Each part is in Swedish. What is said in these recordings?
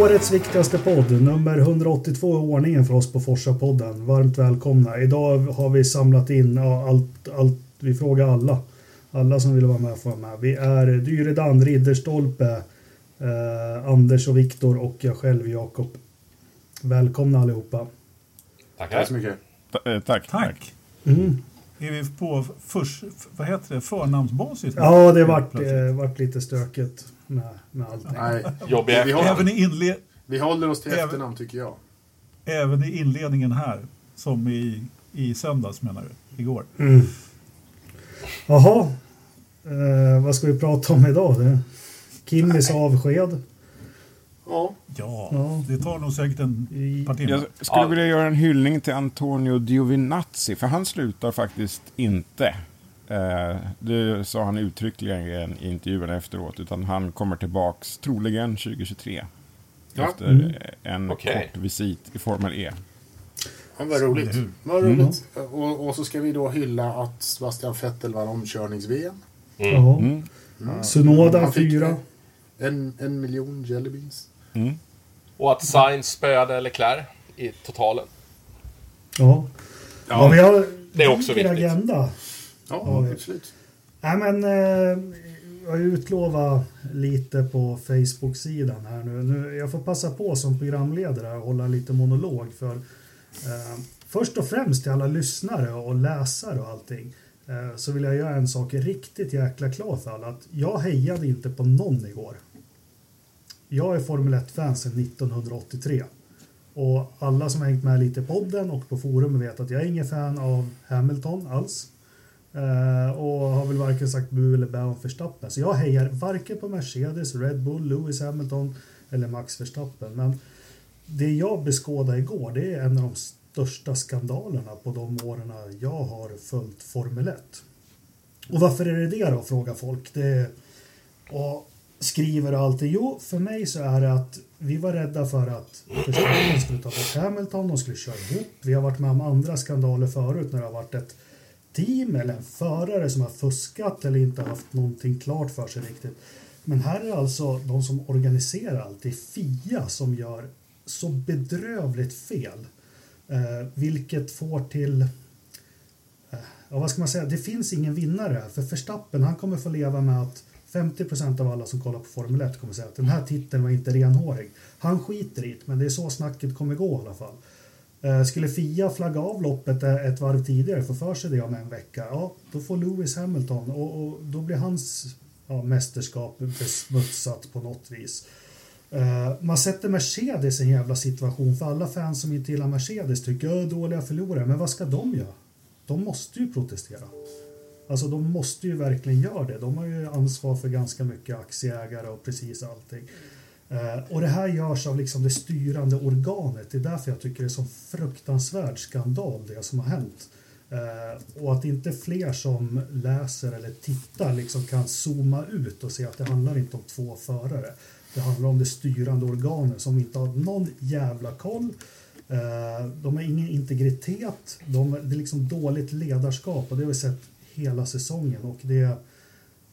Årets viktigaste podd, nummer 182 i ordningen för oss på Forsa-podden. Varmt välkomna. Idag har vi samlat in ja, allt, allt, vi frågar alla. Alla som vill vara med får vara med. Vi är Dyredan, Ridderstolpe, eh, Anders och Viktor och jag själv Jakob. Välkomna allihopa. Tackar. Tack så mycket. Eh, Tack. Tack. Mm. Är vi på förs, vad heter det, förnamnsbasis? Ja, det vart, eh, vart lite stökigt med, med allting. Nej, Jobbiga vi, har, Även, i inle, vi håller oss till Även- efternamn tycker jag. även i inledningen här, som i, i söndags menar du, igår. Mm. Jaha, eh, vad ska vi prata om idag? Det? Kimmys avsked. Ja, Ja, det tar nog säkert en I- par timmar. Jag skulle Ja. vilja göra en hyllning till Antonio Giovinazzi, för han slutar faktiskt inte. Eh, det sa han uttryckligen i intervjun efteråt, utan han kommer tillbaks troligen 2023. Ja. Efter Mm. en Okej. kort visit i Formel E. ja vad roligt. Hur? Vad roligt. Och, och så ska vi då hylla att Sebastian Vettel vann omkörnings-VM. Ja. Mm. Sunoda Han fick fyra. En, en miljon jellybeans. Mm. Och att Sainz spöade Leclerc i totalen. Ja. ja, vi har Det är också viktigt. agenda. Ja, absolut. Nej, men eh, jag har utlovat lite på Facebook-sidan här nu. nu. Jag får passa på som programledare att hålla lite monolog för eh, först och främst till alla lyssnare och läsare och allting eh, så vill jag göra en sak riktigt jäkla klar för alla. Att jag hejade inte på någon igår. Jag är Formel 1-fan sedan 1983. Och alla som har hängt med lite i podden och på forum vet att jag är ingen fan av Hamilton alls. Eh, och har väl varken sagt bu eller bä om Verstappen. Så jag hejar varken på Mercedes, Red Bull, Lewis Hamilton eller Max Verstappen. Men det jag beskådade igår det är en av de största skandalerna på de åren jag har följt Formel 1. Och varför är det det då, frågar folk. Det, och skriver och. Jo, för mig så är det att vi var rädda för att Verstappen skulle ta bort Hamilton, de skulle köra ihop. Vi har varit med om andra skandaler förut när det har varit ett team eller en förare som har fuskat eller inte haft någonting klart för sig riktigt. Men här är alltså de som organiserar allt, det är Fia som gör så bedrövligt fel. Eh, vilket får till eh, ja, vad ska man säga, det finns ingen vinnare här. För Verstappen, han kommer få leva med att 50% av alla som kollar på Formel 1 kommer säga att den här titeln var inte renhårig. Han skiter i det, men det är så snacket kommer gå i alla fall. Eh, skulle Fia flagga av loppet ett varv tidigare, få för sig det om en vecka, ja, då får Lewis Hamilton och, och då blir hans ja, mästerskap besmutsat på något vis. Eh, man sätter Mercedes i en jävla situation för alla fans som inte gillar Mercedes tycker att dåliga förlorare, men vad ska de göra? De måste ju protestera. Alltså de måste ju verkligen göra det. De har ju ansvar för ganska mycket aktieägare och precis allting. Eh, och det här görs av liksom det styrande organet. Det är därför jag tycker det är så fruktansvärd skandal det som har hänt. Eh, och att inte fler som läser eller tittar liksom kan zooma ut och se att det handlar inte om två förare. Det handlar om det styrande organet som inte har någon jävla koll. Eh, de har ingen integritet. De, det är liksom dåligt ledarskap och det har vi sett hela säsongen. Och det,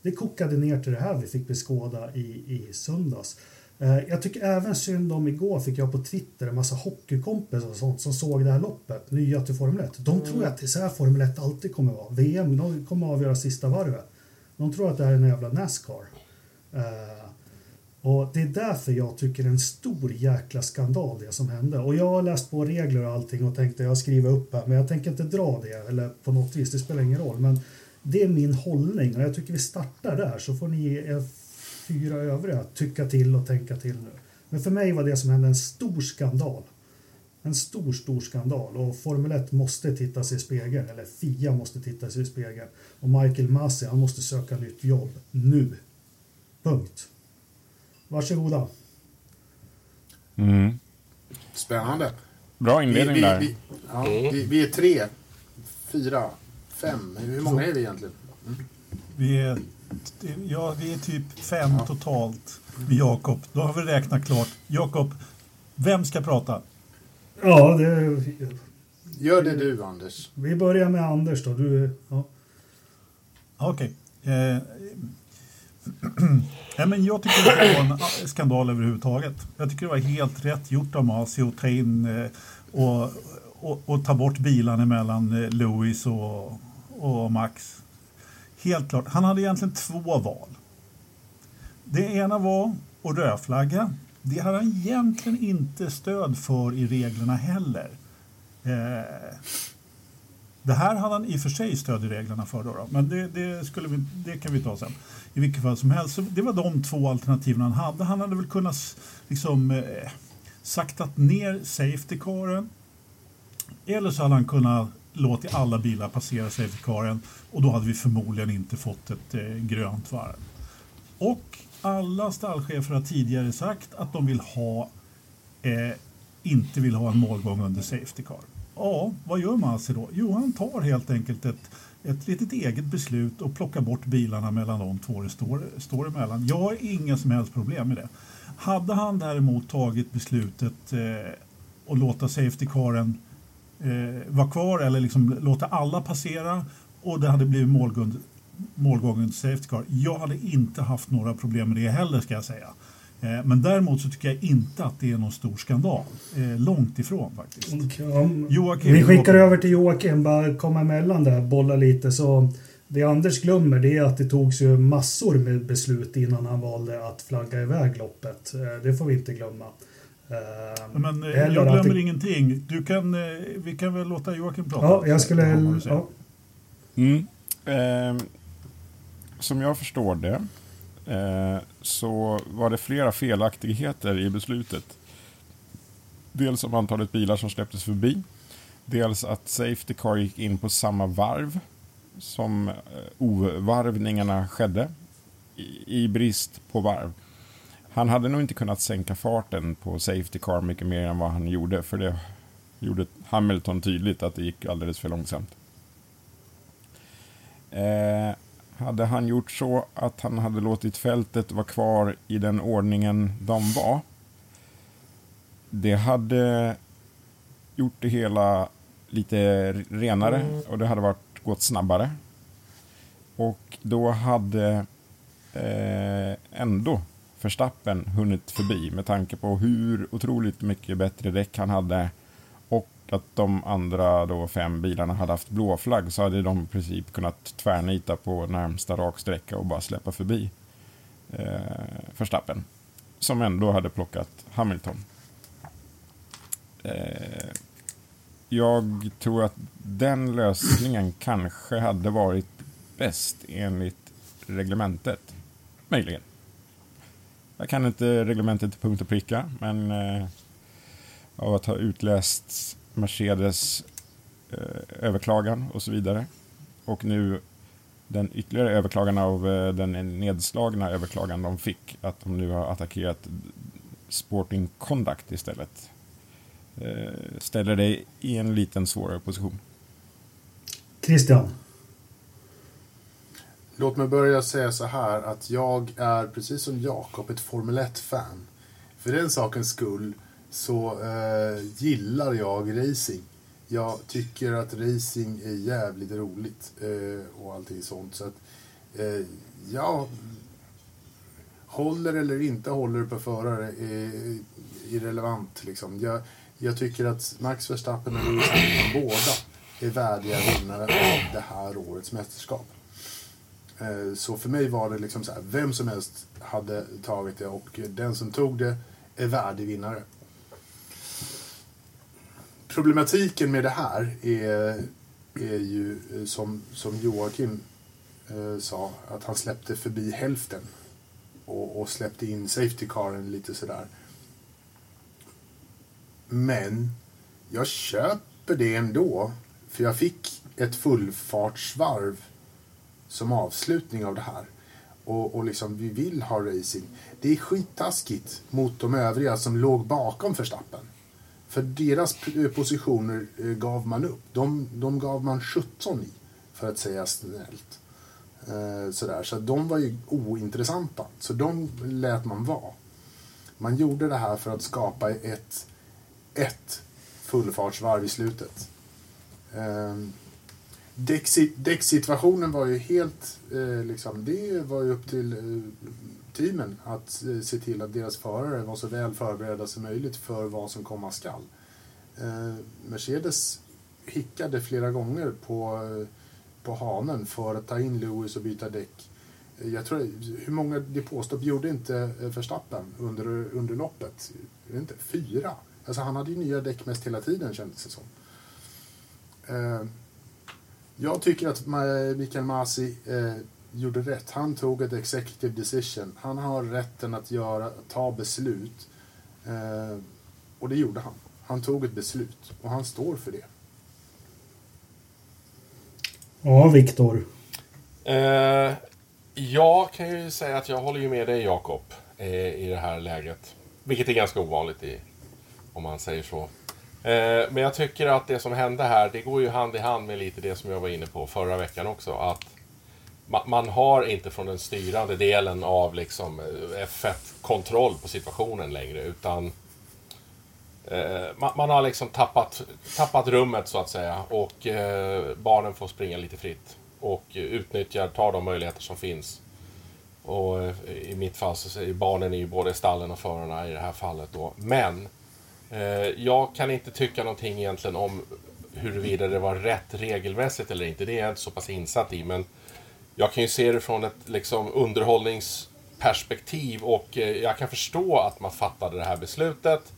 det kokade ner till det här vi fick beskåda i, i söndags. Eh, Jag tycker även synd om igår fick jag på Twitter en massa hockeykompisar och sånt som såg det här loppet, nya till Formel 1. De tror att det är så här Formel 1 alltid kommer vara. VM de kommer avgöra sista varvet. De tror att det här är en jävla Nascar. Eh, och det är därför jag tycker det är en stor jäkla skandal det som hände. Och jag har läst på regler och allting och tänkte jag skriva upp här men jag tänker inte dra det eller på något vis, det spelar ingen roll. Men det är min hållning och jag tycker vi startar där så får ni fyra övriga tycka till och tänka till nu. Men för mig var det som hände en stor skandal. En stor, stor skandal och Formel 1 måste titta sig i spegeln, eller FIA måste titta sig i spegeln. Och Michael Masi, han måste söka nytt jobb nu. Punkt. Varsågoda. Mm. Spännande. Bra Vi, inledning vi, där. vi, ja, vi, vi är tre, fyra, fem. Hur många är vi egentligen? Vi är, ja, vi är typ fem totalt med Jakob. Då har vi räknat klart. Jakob, vem ska prata? Ja, det, Gör det du, Anders. vi börjar med Anders då. Du, ja. Okej. Eh, Nej, men jag tycker att det var en skandal överhuvudtaget. Jag tycker det var helt rätt gjort av Masi att ta in eh, och, och, och ta bort bilarna mellan eh, Lewis och, och Max. Helt klart. Han hade egentligen två val. Det ena var att rödflagga. Det hade han egentligen inte stöd för i reglerna heller. Eh, det här hade han i och för sig stöd i reglerna för, då, då. men det, det, skulle vi, det kan vi ta sen. I vilket fall som helst, så det var de två alternativen han hade. Han hade väl kunnat liksom, eh, saktat ner safety-caren eller så hade han kunnat låtit alla bilar passera safety-caren och då hade vi förmodligen inte fått ett eh, grönt varv. Och alla stallchefer har tidigare sagt att de vill ha, eh, inte vill ha en målgång under safety car. Ja, vad gör Masi alltså då? Jo, han tar helt enkelt ett, ett litet eget beslut och plockar bort bilarna mellan de två det står, står emellan. Jag har inga som helst problem med det. Hade han däremot tagit beslutet eh, och låta safety caren eh, vara kvar eller liksom låta alla passera och det hade blivit målgång, målgången till safety car. Jag hade inte haft några problem med det heller ska jag säga. Eh, men däremot så tycker jag inte att det är någon stor skandal. Eh, långt ifrån faktiskt. Om Joakim, vi skickar Joakim. över till Joakim, bara komma emellan där, bolla lite. Så det Anders glömmer det är att det togs ju massor med beslut innan han valde att flagga iväg loppet. Eh, Det får vi inte glömma. Eh, Men eh, jag glömmer det- ingenting. Du kan, eh, vi kan väl låta Joakim prata? Ja, jag skulle... Ja, Mm. Eh, som jag förstår det eh, så var det flera felaktigheter i beslutet. Dels om antalet bilar som släpptes förbi. Dels att Safety Car gick in på samma varv som eh, ovarvningarna skedde i, i brist på varv. Han hade nog inte kunnat sänka farten på Safety Car mycket mer än vad han gjorde för det gjorde Hamilton tydligt att det gick alldeles för långsamt. Eh, hade han gjort så att han hade låtit fältet vara kvar i den ordningen de var. Det hade gjort det hela lite renare och det hade varit, gått snabbare. Och då hade eh, ändå Verstappen hunnit förbi med tanke på hur otroligt mycket bättre däck han hade och att de andra då fem bilarna hade haft blå flagg så hade de i princip kunnat tvärnita på närmsta raksträcka och bara släppa förbi eh, Verstappen. Som ändå hade plockat Hamilton. Eh, jag tror att den lösningen kanske hade varit bäst enligt reglementet. Möjligen. Jag kan inte reglementet till punkt och pricka, men eh, av att ha utläst Mercedes eh, överklagan och så vidare. Och nu den ytterligare överklagan av eh, den nedslagna överklagan de fick, att de nu har attackerat Sporting Conduct istället. Eh, ställer dig i en liten svårare position. Christian. Låt mig börja säga så här att jag är precis som Jakob ett Formel 1-fan. För den sakens skull så eh, gillar jag racing. Jag tycker att racing är jävligt roligt eh, och allting sånt. Så att, eh, ja, håller eller inte håller på förare är irrelevant. Liksom. Jag, jag tycker att Max Verstappen och Lewis Hamilton båda är värdiga vinnare av det här årets mästerskap. Eh, så för mig var det liksom så här, vem som helst hade tagit det och den som tog det är värdig vinnare. Problematiken med det här är, är ju eh, som, som Joakim eh, sa, att han släppte förbi hälften och, och släppte in safety caren lite sådär. Men jag köper det ändå, för jag fick ett fullfartsvarv som avslutning av det här. Och, och liksom, vi vill ha racing. Det är skittaskigt mot de övriga som låg bakom Verstappen. För deras eh, positioner eh, gav man upp. De, de gav man 17 i, för att säga snällt. Eh, sådär. Så de var ju ointressanta. Så de lät man vara. Man gjorde det här för att skapa ett, ett fullfartsvarv i slutet. Eh, Däcksituationen var ju helt, eh, liksom, det var ju upp till eh, teamen att eh, se till att deras förare var så väl förberedda som möjligt för vad som komma skall. Eh, Mercedes hickade flera gånger på, eh, på hanen för att ta in Lewis och byta däck. Eh, jag tror, hur många depåstopp gjorde inte eh, Verstappen under, under loppet? Inte, fyra? Alltså han hade ju nya däck mest hela tiden kändes det som. Eh, jag tycker att Mikael Masi eh, gjorde rätt. Han tog ett executive decision. Han har rätten att göra, ta beslut. Eh, och det gjorde han. Han tog ett beslut och han står för det. Ja, Viktor. Eh, jag kan ju säga att jag håller ju med dig Jakob eh, i det här läget. Vilket är ganska ovanligt i, om man säger så. Eh, men jag tycker att det som hände här, det går ju hand i hand med lite det som jag var inne på förra veckan också. Att man har inte från den styrande delen av liksom eh, F1 kontroll på situationen längre. Utan eh, man, har liksom tappat, tappat rummet så att säga. Och barnen får springa lite fritt. Och utnyttjar, tar de möjligheter som finns. Och i mitt fall så är barnen i ju både stallen och förarna i det här fallet då. Men Eh, jag kan inte tycka någonting egentligen om huruvida det var rätt regelmässigt eller inte. Det är jag inte så pass insatt i. Men jag kan ju se det från ett liksom, underhållningsperspektiv och eh, jag kan förstå att man fattade det här beslutet.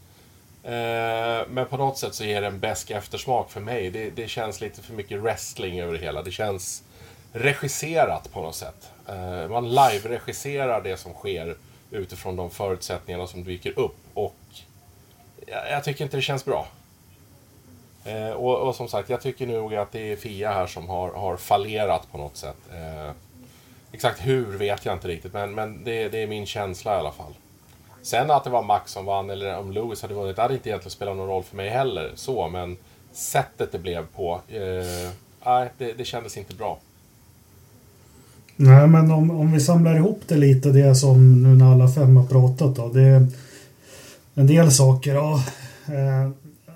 Eh, men på något sätt så ger det en besk eftersmak för mig. Det, det känns lite för mycket wrestling över det hela. Det känns regisserat på något sätt. Man live-regisserar det som sker utifrån de förutsättningarna som dyker upp. Och jag, jag tycker inte det känns bra. Eh, och, och som sagt, jag tycker nog att det är Fia här som har, har fallerat på något sätt. Eh, exakt hur vet jag inte riktigt, men, men det, det är min känsla i alla fall. Sen att det var Max som vann eller om Lewis hade vunnit, det hade inte egentligen spelat någon roll för mig heller. Så, men sättet det blev på, eh, nej, det, det kändes inte bra. Nej, men om, om vi samlar ihop det lite, det som nu när alla fem har pratat då. Det en del saker, ja. Eh,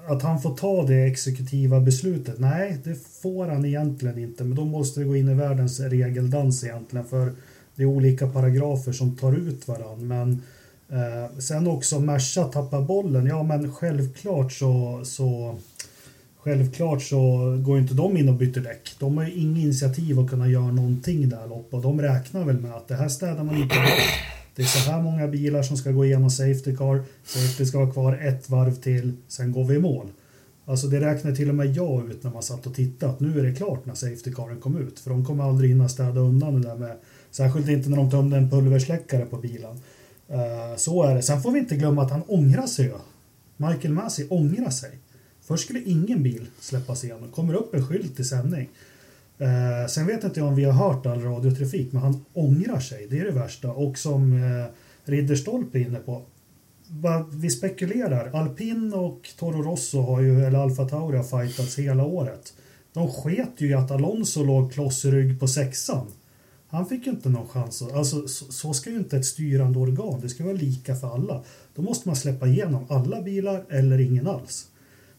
att han får ta det exekutiva beslutet, nej, det får han egentligen inte. Men då måste det gå in i världens regeldans egentligen. För det är olika paragrafer som tar ut varann. Men eh, sen också Merca tappar bollen, ja men självklart så, så Självklart så går inte de in och byter däck. De har ju inget initiativ att kunna göra någonting där loppet och de räknar väl med att det här städar man inte bort. Det är så här många bilar som ska gå igenom Safety Car. Safety ska vara kvar ett varv till, sen går vi i mål. Alltså det räknade till och med jag ut när man satt och tittade att nu är det klart när Safety Caren kom ut. För de kommer aldrig hinna städa undan det där med, särskilt inte när de tömde en pulversläckare på bilen. Eh, så är det. Sen får vi inte glömma att han ångrar sig ju. Michael Massey ångrar sig. Först skulle ingen bil släppas igenom. kommer upp en skylt i sändning. Eh, sen vet inte jag om vi har hört all radiotrafik, men han ångrar sig. Det är det värsta. Och som eh, Ridderstolpe är inne på. Va, vi spekulerar. Alpin och Toro Rosso, har ju, eller Alfa Tauri, har fightats hela året. De sket ju i att Alonso låg kloss i rygg på sexan. Han fick ju inte någon chans. Alltså, så, så ska ju inte ett styrande organ. Det ska vara lika för alla. Då måste man släppa igenom alla bilar eller ingen alls.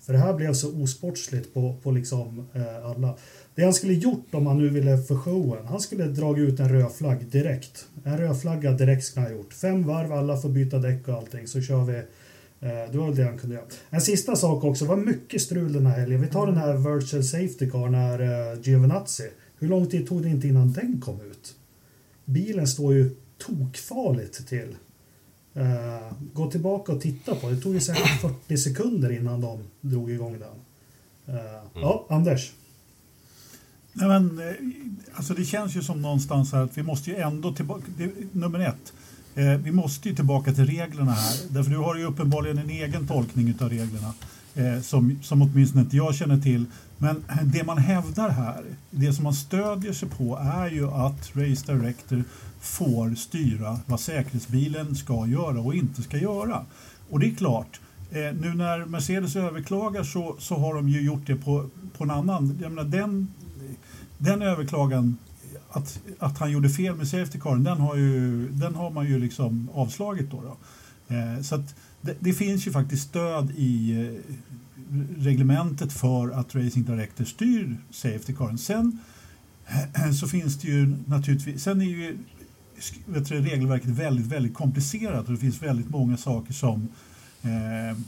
För det här blev så osportsligt på, på liksom, eh, alla. Det han skulle gjort om han nu ville för showen, han skulle dragit ut en röd flagg direkt. En röd flagga direkt skulle han ha gjort. Fem varv, alla får byta däck och allting, så kör vi. Eh, det var väl det han kunde göra. En sista sak också, det var mycket strul den här helgen. Vi tar den här virtual safety car när eh, Giovinazzi. Hur lång tid tog det inte innan den kom ut? Bilen står ju tokfarligt till. Eh, gå tillbaka och titta på. Det tog ju säkert 40 sekunder innan de drog igång den. Ja, Anders. Nej, men, eh, alltså det känns ju som någonstans här att vi måste ju ändå tillbaka, det, nummer ett, eh, vi måste ju tillbaka till reglerna här. Därför du har ju uppenbarligen en egen tolkning av reglerna eh, som, som åtminstone inte jag känner till. Men det man hävdar här, det som man stödjer sig på är ju att Race Director får styra vad säkerhetsbilen ska göra och inte ska göra. Och det är klart, eh, nu när Mercedes överklagar så, så har de ju gjort det på, på en annan, jag menar den den överklagan att, att han gjorde fel med Safety Caren, den har, ju, den har man ju liksom avslagit. Då, då. Eh, så att det, det finns ju faktiskt stöd i, eh, reglementet för att Racing Director styr Safety Caren. Sen så finns det ju naturligtvis, sen är ju vet du, regelverket väldigt, väldigt komplicerat och det finns väldigt många saker som eh,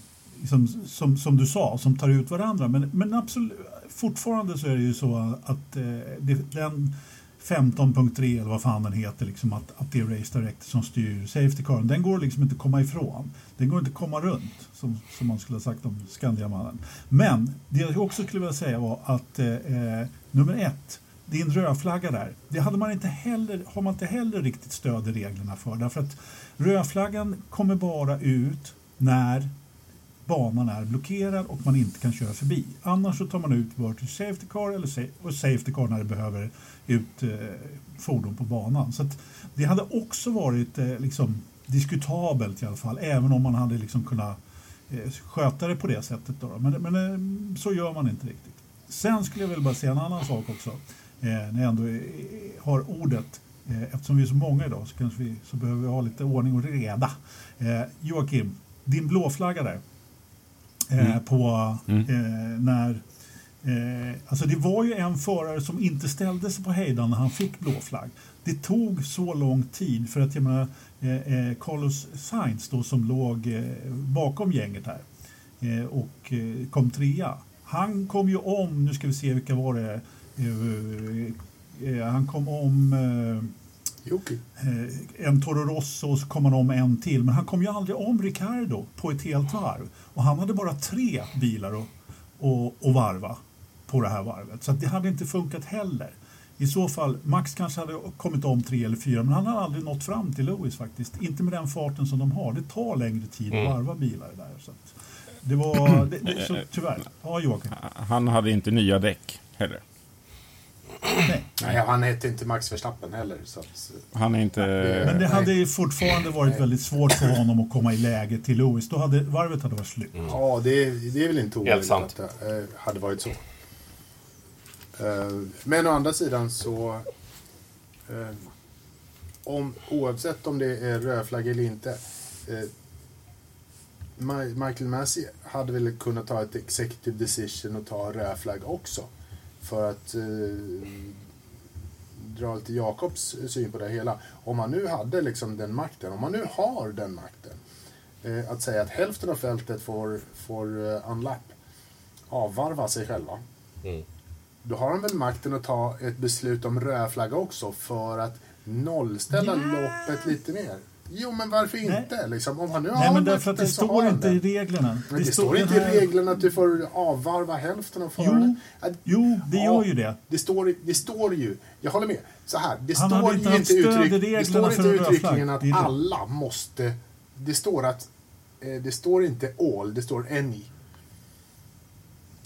som, som, som, du sa, som tar ut varandra. Men, men absolut, fortfarande så är det ju så att eh, det, den 15.3 eller vad fan den heter, liksom att, att det är Race Director som styr Safety Car. Den går liksom inte att komma ifrån. Den går inte att komma runt, som, som man skulle ha sagt om Skandiamannen. Men det jag också skulle vilja säga var att eh, eh nummer ett, din rödflagga där, det hade man inte heller, har man inte heller riktigt stöd i reglerna för. Därför att rödflaggan kommer bara ut när banan är blockerad och man inte kan köra förbi. Annars så tar man ut virtual safety car eller safety car när det behöver ut eh, fordon på banan. Så det hade också varit eh, liksom, diskutabelt i alla fall, även om man hade liksom kunnat eh, sköta det på det sättet. Då. Men, men eh, så gör man inte riktigt. Sen skulle jag vilja bara säga en annan sak också, eh, när jag ändå eh, har ordet. Eh, eftersom vi är så många idag så, kanske vi, så behöver vi ha lite ordning och reda. Eh, Joakim, din blåflagga där. Eh, mm. på mm. Eh, när eh, alltså det var ju en förare som inte ställde sig på hejdan när han fick blå flagg. Det tog så lång tid för att jag menar eh, Carlos Sainz då som låg bakom gänget här och kom trea. Han kom ju om, nu ska vi se vilka var det han kom om Jocke. Eh, en Toro Rosso och så kom han om en till. Men han kom ju aldrig om Ricardo på ett helt varv. Och han hade bara tre bilar att, att, att varva på det här varvet. Så det hade inte funkat heller. I så fall, Max kanske hade kommit om tre eller fyra, men han har aldrig nått fram till Lewis faktiskt. Inte med den farten som de har. Det tar längre tid att mm. varva bilar där. Så det var, det, det, så, tyvärr. Ja, Joakim. Han hade inte nya däck heller. Nej. Nej, han hette inte Max Verstappen heller. Så att, han är inte... Men det hade ju fortfarande varit väldigt svårt för honom att komma i läge till Lewis. Då hade varvet hade varit slut. Mm. Ja, det, det är väl inte omöjligt att det äh, hade varit så. Uh, men å andra sidan så... Om, oavsett om det är rödflagg eller inte. Michael Massey hade väl kunnat ta ett executive decision och ta rödflagg också för att eh, dra lite Jakobs syn på det hela. Om man nu hade liksom den makten, om man nu har den makten, eh, att säga att hälften av fältet får, får eh, unlap, avvarva sig själva. Mm. Då har han väl makten att ta ett beslut om rödflagga också för att nollställa yeah. loppet lite mer. Jo, men varför inte? Liksom, om han nu Nej, har men därför att det står inte i reglerna. Men det, det står inte här... i reglerna att du får avvarva hälften av förarna. Jo, jo, det gör ju det. Det står, det står ju, jag håller med. Så här, det han står inte ju inte, uttryck, det står inte uttryckligen att alla måste... Det står att... Eh, det står inte all, det står any.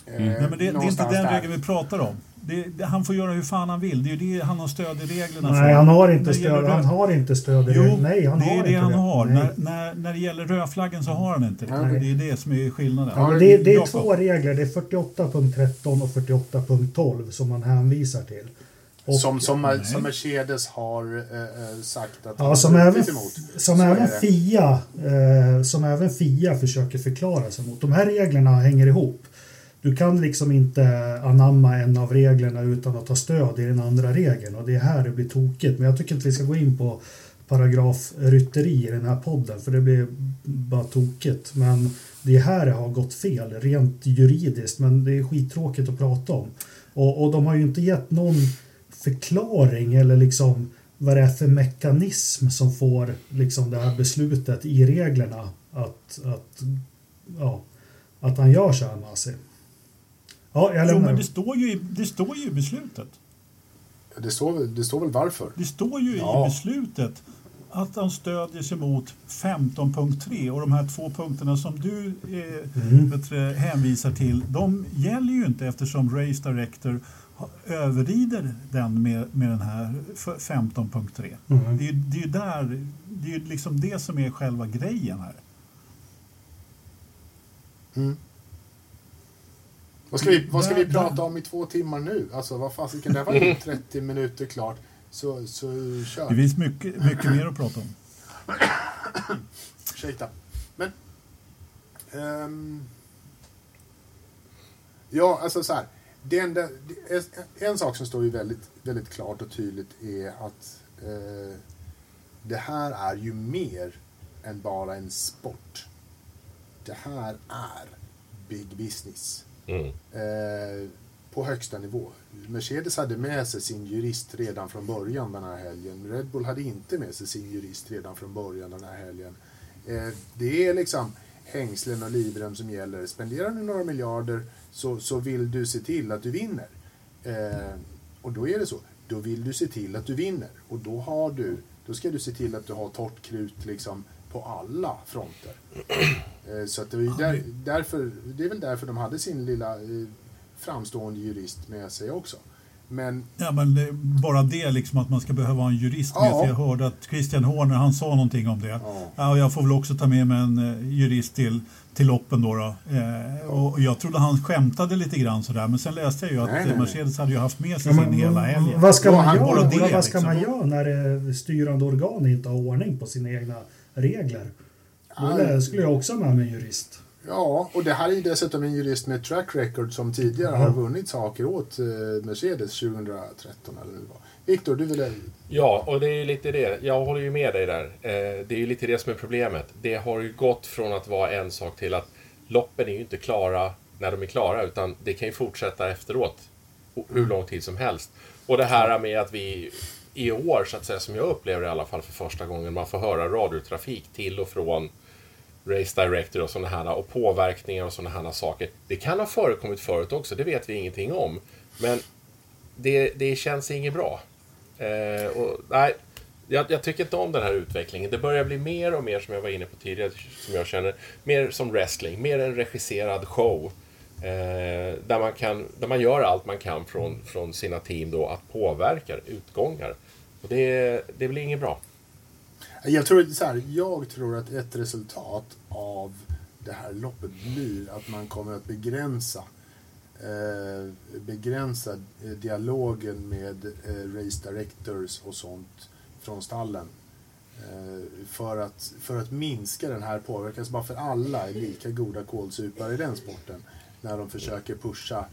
Mm. Eh, Nej, men det, det är inte den regeln vi pratar om. Det, det, han får göra hur fan han vill. Det är ju det han har stöd i reglerna Nej, för. han har inte stöd. Han har inte stöd i jo, Nej, han det är har det han det. har. När, när, när det gäller rödflaggen så har han inte det. Nej. Det är det som är skillnaden. Ja, det, det är två regler. Det är 48.13 och 48.12 som man hänvisar till. Och, som, som, som Mercedes har äh, sagt att ja, som även, emot. Som även, FIA, äh, som även FIA försöker förklara sig mot. De här reglerna hänger ihop du kan liksom inte anamma en av reglerna utan att ta stöd i den andra regeln och det är här det blir tokigt. Men jag tycker inte vi ska gå in på paragrafrytteri i den här podden för det blir bara tokigt. Men det är här det har gått fel rent juridiskt men det är skittråkigt att prata om. Och, och de har ju inte gett någon förklaring eller liksom vad det är för mekanism som får liksom det här beslutet i reglerna att, att, ja, att han gör så här med sig. Ja, jag jo, men det står, ju, det står ju i beslutet. Det står, det står väl varför? Det står ju ja. i beslutet att han stödjer sig mot 15.3 och de här två punkterna som du eh, mm. hänvisar till de gäller ju inte eftersom Race Director överrider den med, med den här 15.3. Mm. Det, är, det är ju där, det är liksom det som är själva grejen här. Mm. Vad ska vi, vad ska vi prata om i två timmar nu? Alltså vad fasiken, det här var ju 30 minuter klart. Så, så kör. Det finns mycket, mycket mer att prata om. Ursäkta. Men... Um, Ja, alltså så här. Det enda, en sak som står ju väldigt, väldigt klart och tydligt är att eh, det här är ju mer än bara en sport. Det här är big business. Mm. Eh, på högsta nivå. Mercedes hade med sig sin jurist redan från början den här helgen. Red Bull hade inte med sig sin jurist redan från början den här helgen. Eh, det är liksom hängslen och livrem som gäller. Spenderar du några miljarder så, så vill du se till att du vinner. Eh, och då är det så. Då vill du se till att du vinner. Och då har du, då ska du se till att du har torrt krut liksom på alla fronter. Eh, Så att det, var ju där, därför, det är väl därför de hade sin lilla eh, framstående jurist med sig också. Men Ja, men det- bara det liksom att man ska behöva ha en jurist med Ja. sig. Jag hörde att Christian Horner, han sa någonting om det. Ja. Ja. och jag får väl också ta med mig en eh, jurist till, till loppen då. då. Eh, och jag trodde han skämtade lite grann sådär, men sen läste jag ju att Nej, nej, nej. Mercedes hade ju haft med sig Ja, sin men, hela helgen. vad ska Ja, man göra, bara det, vad ska liksom. man göra när styrande organ inte har ordning på sina egna regler? Då skulle jag också ha med mig en jurist. ja, och det här är ju dessutom en jurist med track record som tidigare Ja. har vunnit saker åt eh, Mercedes 2013 eller vad det var. Viktor, du ville... Ja, och det är ju lite det. Jag håller ju med dig där. Eh, Det är ju lite det som är problemet. Det har ju gått från att vara en sak till att loppen är ju inte klara när de är klara, utan det kan ju fortsätta efteråt. Hur lång tid som helst. Och det här med att vi i år, så att säga, som jag upplever det i alla fall för första gången, man får höra radiotrafik till och från Race Director och sådana här och påverkningar och sådana här saker. Det kan ha förekommit förut också, det vet vi ingenting om. Men det, det känns inget bra. Eh, och, nej, jag, jag tycker inte om den här utvecklingen. Det börjar bli mer och mer, som jag var inne på tidigare, som jag känner, mer som wrestling, mer en regisserad show. Eh, där, man kan, där man gör allt man kan från, från sina team då att påverka utgångar. Och det, det blir inget bra. Jag tror, så här, jag tror att ett resultat av det här loppet blir att man kommer att begränsa eh, begränsa eh, dialogen med eh, race directors och sånt från stallen. Eh, för, att, för att minska den här påverkan. Så för alla är lika goda kålsupare i den sporten. När de försöker pusha.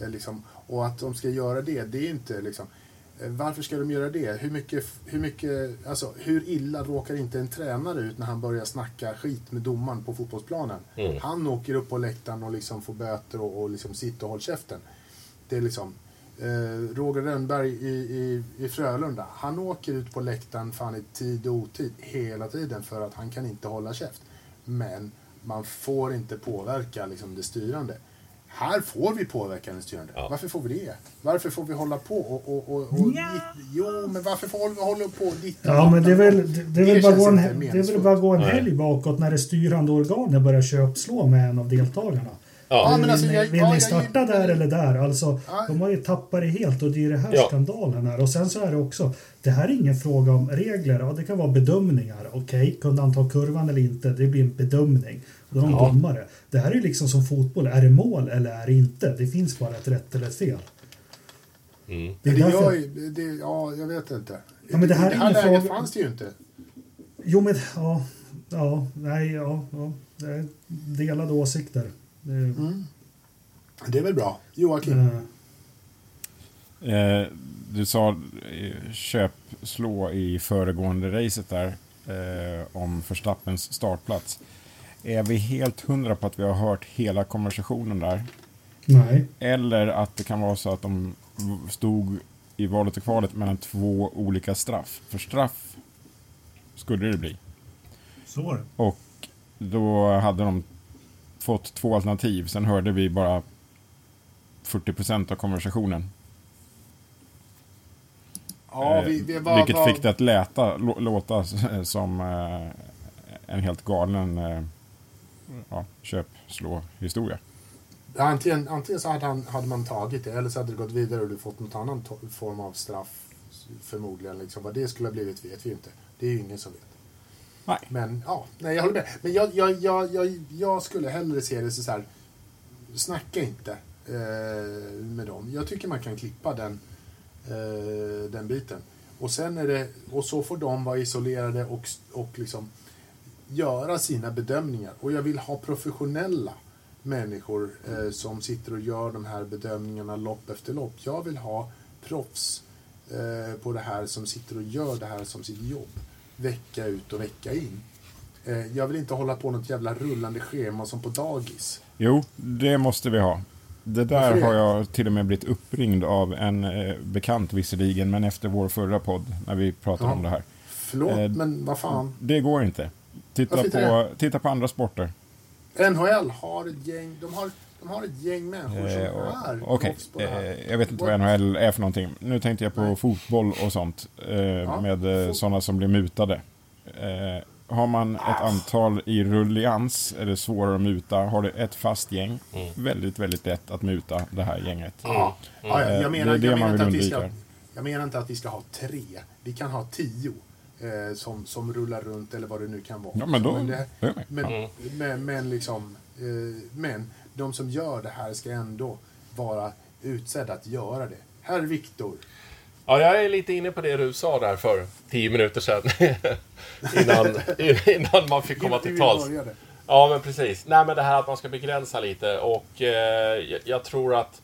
Eh, liksom, och att de ska göra det, det är inte liksom Eh, varför ska de göra det? Hur mycket, hur mycket, alltså hur illa råkar inte en tränare ut när han börjar snacka skit med domaren på fotbollsplanen? Mm. Han åker upp på läktaren och liksom får böter och, och liksom sitter och håller käften. Det är liksom eh, Roger Rönnberg i, i, i Frölunda. Han åker ut på läktaren fan i tid och otid hela tiden för att han kan inte hålla käft. Men man får inte påverka liksom, det styrande. Här får vi påverka den styrande. Ja. Varför får vi det? Varför får vi hålla på och... och, och, och Nja. Jo, men varför får vi hålla på och ditta Ja, men det är väl, det, det är väl bara gå en, det är väl bara gå en Nej. helg bakåt när det styrande organet börjar köpslå med en av deltagarna. Ja, Ja, men vill alltså, ni, jag- vill ja, ni jag- starta där eller där? Alltså, Ja. de har ju tappat det helt och det är det här Ja. skandalen är. Och sen så är det också, det här är ingen fråga om regler. Ja, det kan vara bedömningar. Okej, kunde han ta kurvan eller inte? Det blir en bedömning. Då är de Ja. domare. Det här är ju liksom som fotboll. Är det mål eller är det inte? Det finns bara ett rätt eller ett fel. Mm. Det är Det därför, gör ju, det, ja, jag vet inte. Ja, men det här det är här läget fråga- fanns det ju inte. Jo, men ja, ja, nej, ja, ja. Det är delade åsikter. Det, Mm. Det är väl bra. Joakim? eh, Eh, du sa eh, köp slå i föregående racet där eh, om Verstappens startplats. Är vi helt hundra på att vi har hört hela konversationen där? nej. Eller att det kan vara så att de stod i valet och kvalet mellan två olika straff. För straff skulle det bli. Så var det. Och då hade de fått två alternativ. Sen hörde vi bara 40% av konversationen. Ja, Eh, vi, vi var, Vilket var, fick det att läta, lå- låta som eh, en helt galen ja, köp-slå-historia. Antingen, antingen så hade, han, hade man tagit det eller så hade det gått vidare och du fått något annan form av straff. Förmodligen. Liksom. Vad det skulle ha blivit vet vi inte. Det är ju ingen som vet. Nej. Men ja, nej, jag håller med. Men jag, jag, jag, jag, jag skulle hellre se det så här. Snacka inte eh, med dem. Jag tycker man kan klippa den, eh, den biten. Och sen är det, och så får de vara isolerade och, och liksom göra sina bedömningar. Och jag vill ha professionella människor eh, som sitter och gör de här bedömningarna lopp efter lopp. Jag vill ha proffs eh, på det här som sitter och gör det här som sitt jobb vecka ut och vecka in. Eh, jag vill inte hålla på något jävla rullande schema som på dagis. Jo, det måste vi ha. Det där det? har jag till och med blivit uppringd av en eh, bekant visserligen, men efter vår förra podd när vi pratade Ja. om det här. Förlåt, Eh, men vad fan. Det går inte. Titta på, titta på andra sporter. NHL har ett gäng, de har, de har ett gäng människor som Eh, och- är här. eh, jag vet inte vad NHL är för någonting. Nu tänkte jag på Nej. fotboll och sånt. Eh, med eh, fot- sådana som blir mutade. Eh, har man ett antal i rullians är det svårare att muta. Har du ett fast gäng, Mm. väldigt, väldigt lätt att muta det här gänget. Ja, ja, ja, Eh, jag menar, det är det jag man menar vill vi ska, undvika. jag menar inte att vi ska ha tre. Vi kan ha tio eh, som, som rullar runt eller vad det nu kan vara. Ja, men då... det, jag med. men, Mm. men, men liksom, eh, men de som gör det här ska ändå vara utsedda att göra det. Herr Viktor, Ja, jag är lite inne på det du sa där för tio minuter sedan. innan, innan man fick komma till tals. Ja, men precis. Nej, men det här att man ska begränsa lite och eh, jag, jag tror att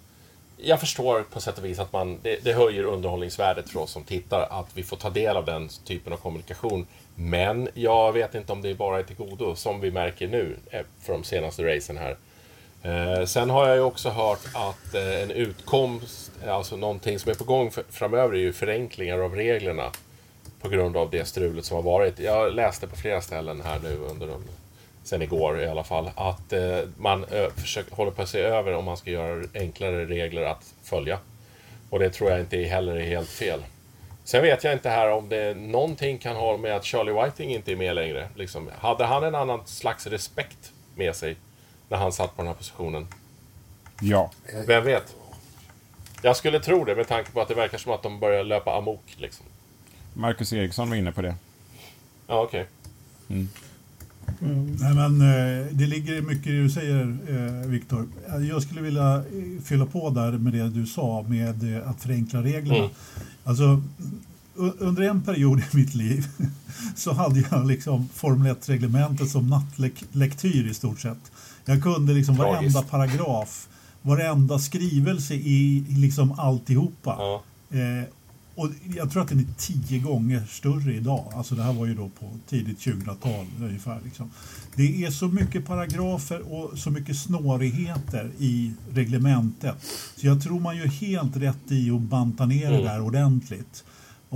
jag förstår på sätt och vis att man, det, det höjer underhållningsvärdet för oss som tittar att vi får ta del av den typen av kommunikation. Men jag vet inte om det bara är till godo, som vi märker nu eh, för de senaste racen här. Eh, sen har jag ju också hört att eh, en utkomst, alltså någonting som är på gång för, framöver, är ju förenklingar av reglerna på grund av det strulet som har varit. Jag läste på flera ställen här nu under de, sen igår i alla fall, att eh, man ö, försöker, håller på att se över om man ska göra enklare regler att följa. Och det tror jag inte heller är helt fel. Sen vet jag inte här om det någonting kan ha med att Charlie Whiting inte är med längre. Liksom, hade han en annan slags respekt med sig när han satt på den här positionen? Ja. Vem vet? Jag skulle tro det med tanke på att det verkar som att de börjar löpa amok. Liksom. Marcus Eriksson var inne på det. Ja, okej. Nej, men, eh, det ligger mycket i det du säger, eh, Viktor. Jag skulle vilja eh, fylla på där med det du sa med att förenkla reglerna. Mm. Alltså, under en period i mitt liv så hade jag liksom Formel 1-reglementet som nattlektyr i stort sett. Jag kunde liksom Tragiskt. varenda paragraf, varenda skrivelse i i liksom alltihopa. Ja. Eh, och jag tror att den är tio gånger större idag. Alltså det här var ju då på tidigt 2000-tal ungefär. Liksom. Det är så mycket paragrafer och så mycket snårigheter i reglementet. Så jag tror man gör helt rätt i att banta ner det Mm. där ordentligt.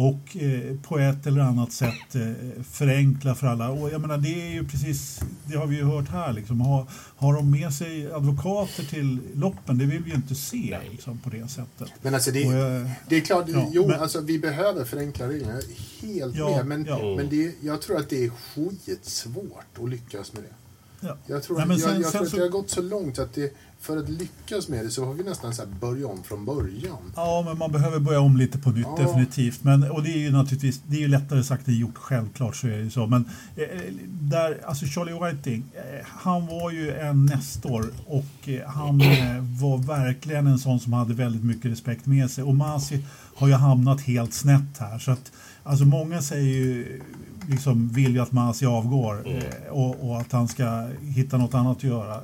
Och eh, på ett eller annat sätt eh, förenkla för alla. Och jag menar det är ju precis, det har vi ju hört här liksom. Har, har de med sig advokater till loppen? Det vill vi ju inte se liksom, på det sättet. Men alltså det, Och jag- det är klart, Ja, jo, men- alltså vi behöver förenkla reglerna. Helt Ja, med. Men, ja. men det, jag tror att det är skitsvårt att lyckas med det. Ja. Jag tror, Nej, jag, sen- jag sen tror att det har gått så långt att det, för att lyckas med det så har vi nästan så här börja om från början. Ja, men man behöver börja om lite på nytt Ja. definitivt. Men, och det är ju naturligtvis det är ju lättare sagt än gjort, självklart så är det så. Men eh, där, alltså Charlie Whiting, eh, han var ju en nestor och eh, han eh, var verkligen en sån som hade väldigt mycket respekt med sig. Och Masi har ju hamnat helt snett här. Så att, alltså många säger ju, liksom vill ju att Masi avgår eh, och, och att han ska hitta något annat att göra. eh,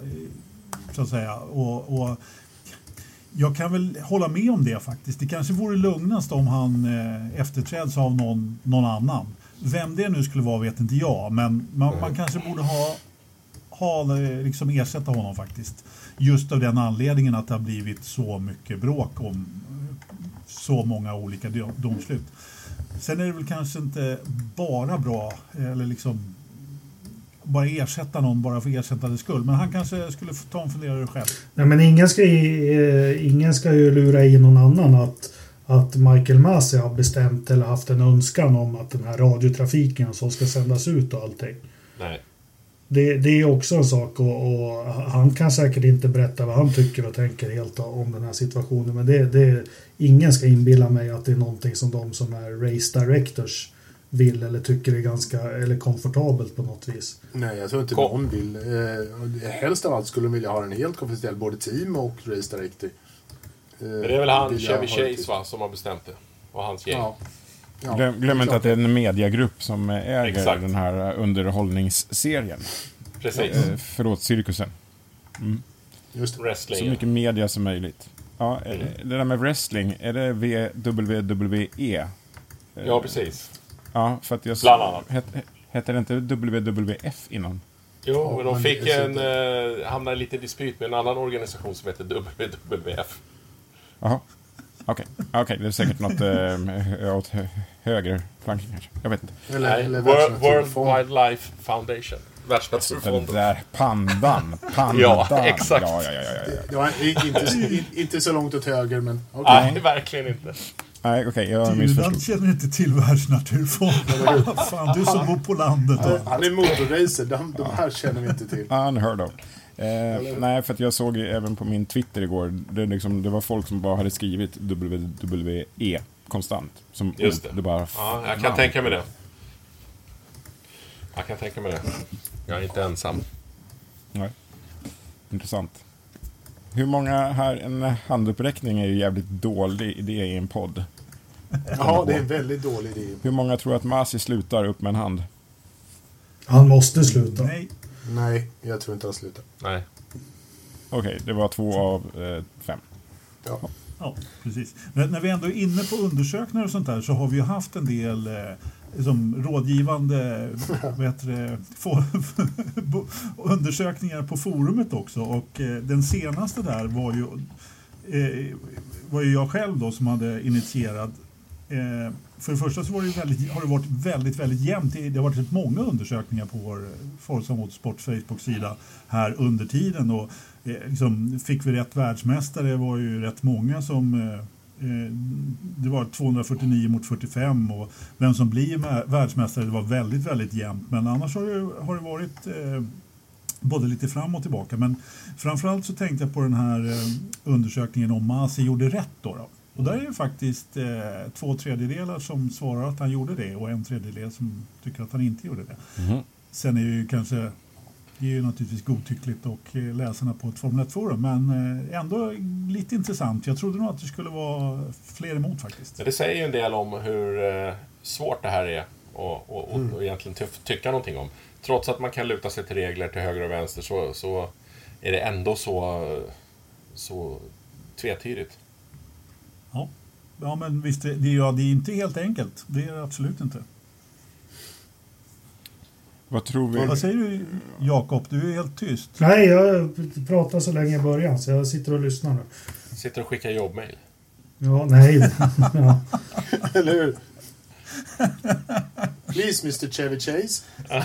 Så att säga. Och, och jag kan väl hålla med om det faktiskt. Det kanske vore lugnast om han eh, efterträds av någon, någon annan. Vem det nu skulle vara vet inte jag, men man, man kanske borde ha, ha eh, liksom ersätta honom faktiskt. Just av den anledningen att det har blivit så mycket bråk om så många olika do- domslut. Sen är det väl kanske inte bara bra, eller liksom bara ersätta någon bara för ersättandets skull. Men han kanske skulle få ta en funderare själv. Nej, men ingen ska, ju- eh, ingen ska ju lura i någon annan att, att Michael Masi har bestämt eller haft en önskan om att den här radiotrafiken som ska sändas ut och allting. Nej. Det, det är också en sak och, och han kan säkert inte berätta vad han tycker och tänker helt om den här situationen. Men det, det, ingen ska inbilla mig att det är någonting som de som är race directors vill eller tycker är ganska eller komfortabelt på något vis. Nej, jag tror inte Kom. någon vill. Eh, helst av allt skulle de vilja ha den helt konfidentiell, både team och race director. Eh, det är väl han vill jag Chevy Chase va, som har bestämt det. Och hans gäng. Ja. Ja, Glöm, glöm inte att det är en mediagrupp som äger Exakt. den här underhållningsserien. Precis. Eh, förlåt, cirkusen. Just det. Så wrestling. mycket media som möjligt. Ja, är det, det där med wrestling, är det WWE? Ja, precis. Ja, för att jag... Bland annat. Het, hette det inte WWF innan? Jo, Ja, men de fick en... Eh, hamnade i lite dispyt med en annan organisation som heter WWF. Jaha. Okej, Okej, det är säkert något eh, åt hö- höger flanken kanske. Jag vet inte. Eller, Nej, eller World. World Wildlife Foundation. Den Världsnaturfonden. där pandan. Pandan. Ja, exakt. Ja, ja, ja, ja, ja. Det var inte, in- inte så långt åt höger, men okej. Nej, verkligen inte. Nej, okej, jag Du missförstod. känner inte till Världsnaturfonden. Fan, du som bor på landet. Han- Han är motorracer, de, de här känner vi inte till. Unheard of. Eh, nej, för att jag såg även på min Twitter igår, det, liksom, det var folk som bara hade skrivit WWE konstant. Som Just det. det bara, Ja, jag kan fan. tänka mig det. Jag kan tänka mig det. Jag är inte ensam. Nej. Intressant. Hur många här, en handuppräckning är ju jävligt dålig idé i en podd. Ja, det är en väldigt dålig idé. Hur många tror att Masi slutar upp med en hand? Han måste sluta. Nej, Nej, jag tror inte han slutar. Nej. Okej, det var två av eh, fem. Ja. Ja, precis. Men när vi ändå är inne på undersökningar och sånt där så har vi ju haft en del eh, som rådgivande bo- undersökningar på forumet också. Och eh, den senaste där var ju, eh, var ju jag själv då som hade initierat. För det första så var det väldigt, har det varit väldigt, väldigt jämnt. Det har varit rätt många undersökningar på vår Forza Motorsport Facebook-sida här under tiden. Och, eh, liksom, fick vi rätt världsmästare var ju rätt många som eh, eh det var 249 mot 45 och vem som blir världsmästare det var väldigt, väldigt jämnt. Men annars har det, har det varit eh, både lite fram och tillbaka. Men framförallt så tänkte jag på den här eh, undersökningen om Masi gjorde rätt. Då, då. Och där är det faktiskt eh, två tredjedelar som svarar att han gjorde det och en tredjedel som tycker att han inte gjorde det. Mhm. Sen är ju kanske det är ju naturligtvis godtyckligt och eh, läsarna på ett Formel 1-forum men eh, ändå lite intressant. Jag trodde nog att det skulle vara fler emot faktiskt. Men det säger ju en del om hur eh, svårt det här är och, och, och, och egentligen tyf- tycka någonting om. Trots att man kan luta sig till regler till höger och vänster så, så är det ändå så, så tvetydigt. Ja, ja men visst, det, det, ja, det är inte helt enkelt. Det är det absolut inte. Vad tror vi? Vad säger du Jakob? Du är helt tyst. Nej, jag pratade så länge i början så jag sitter och lyssnar nu. Sitter och skickar jobbmail. Ja, nej. ja. Eller hur? Please, Mr Chevy Chase.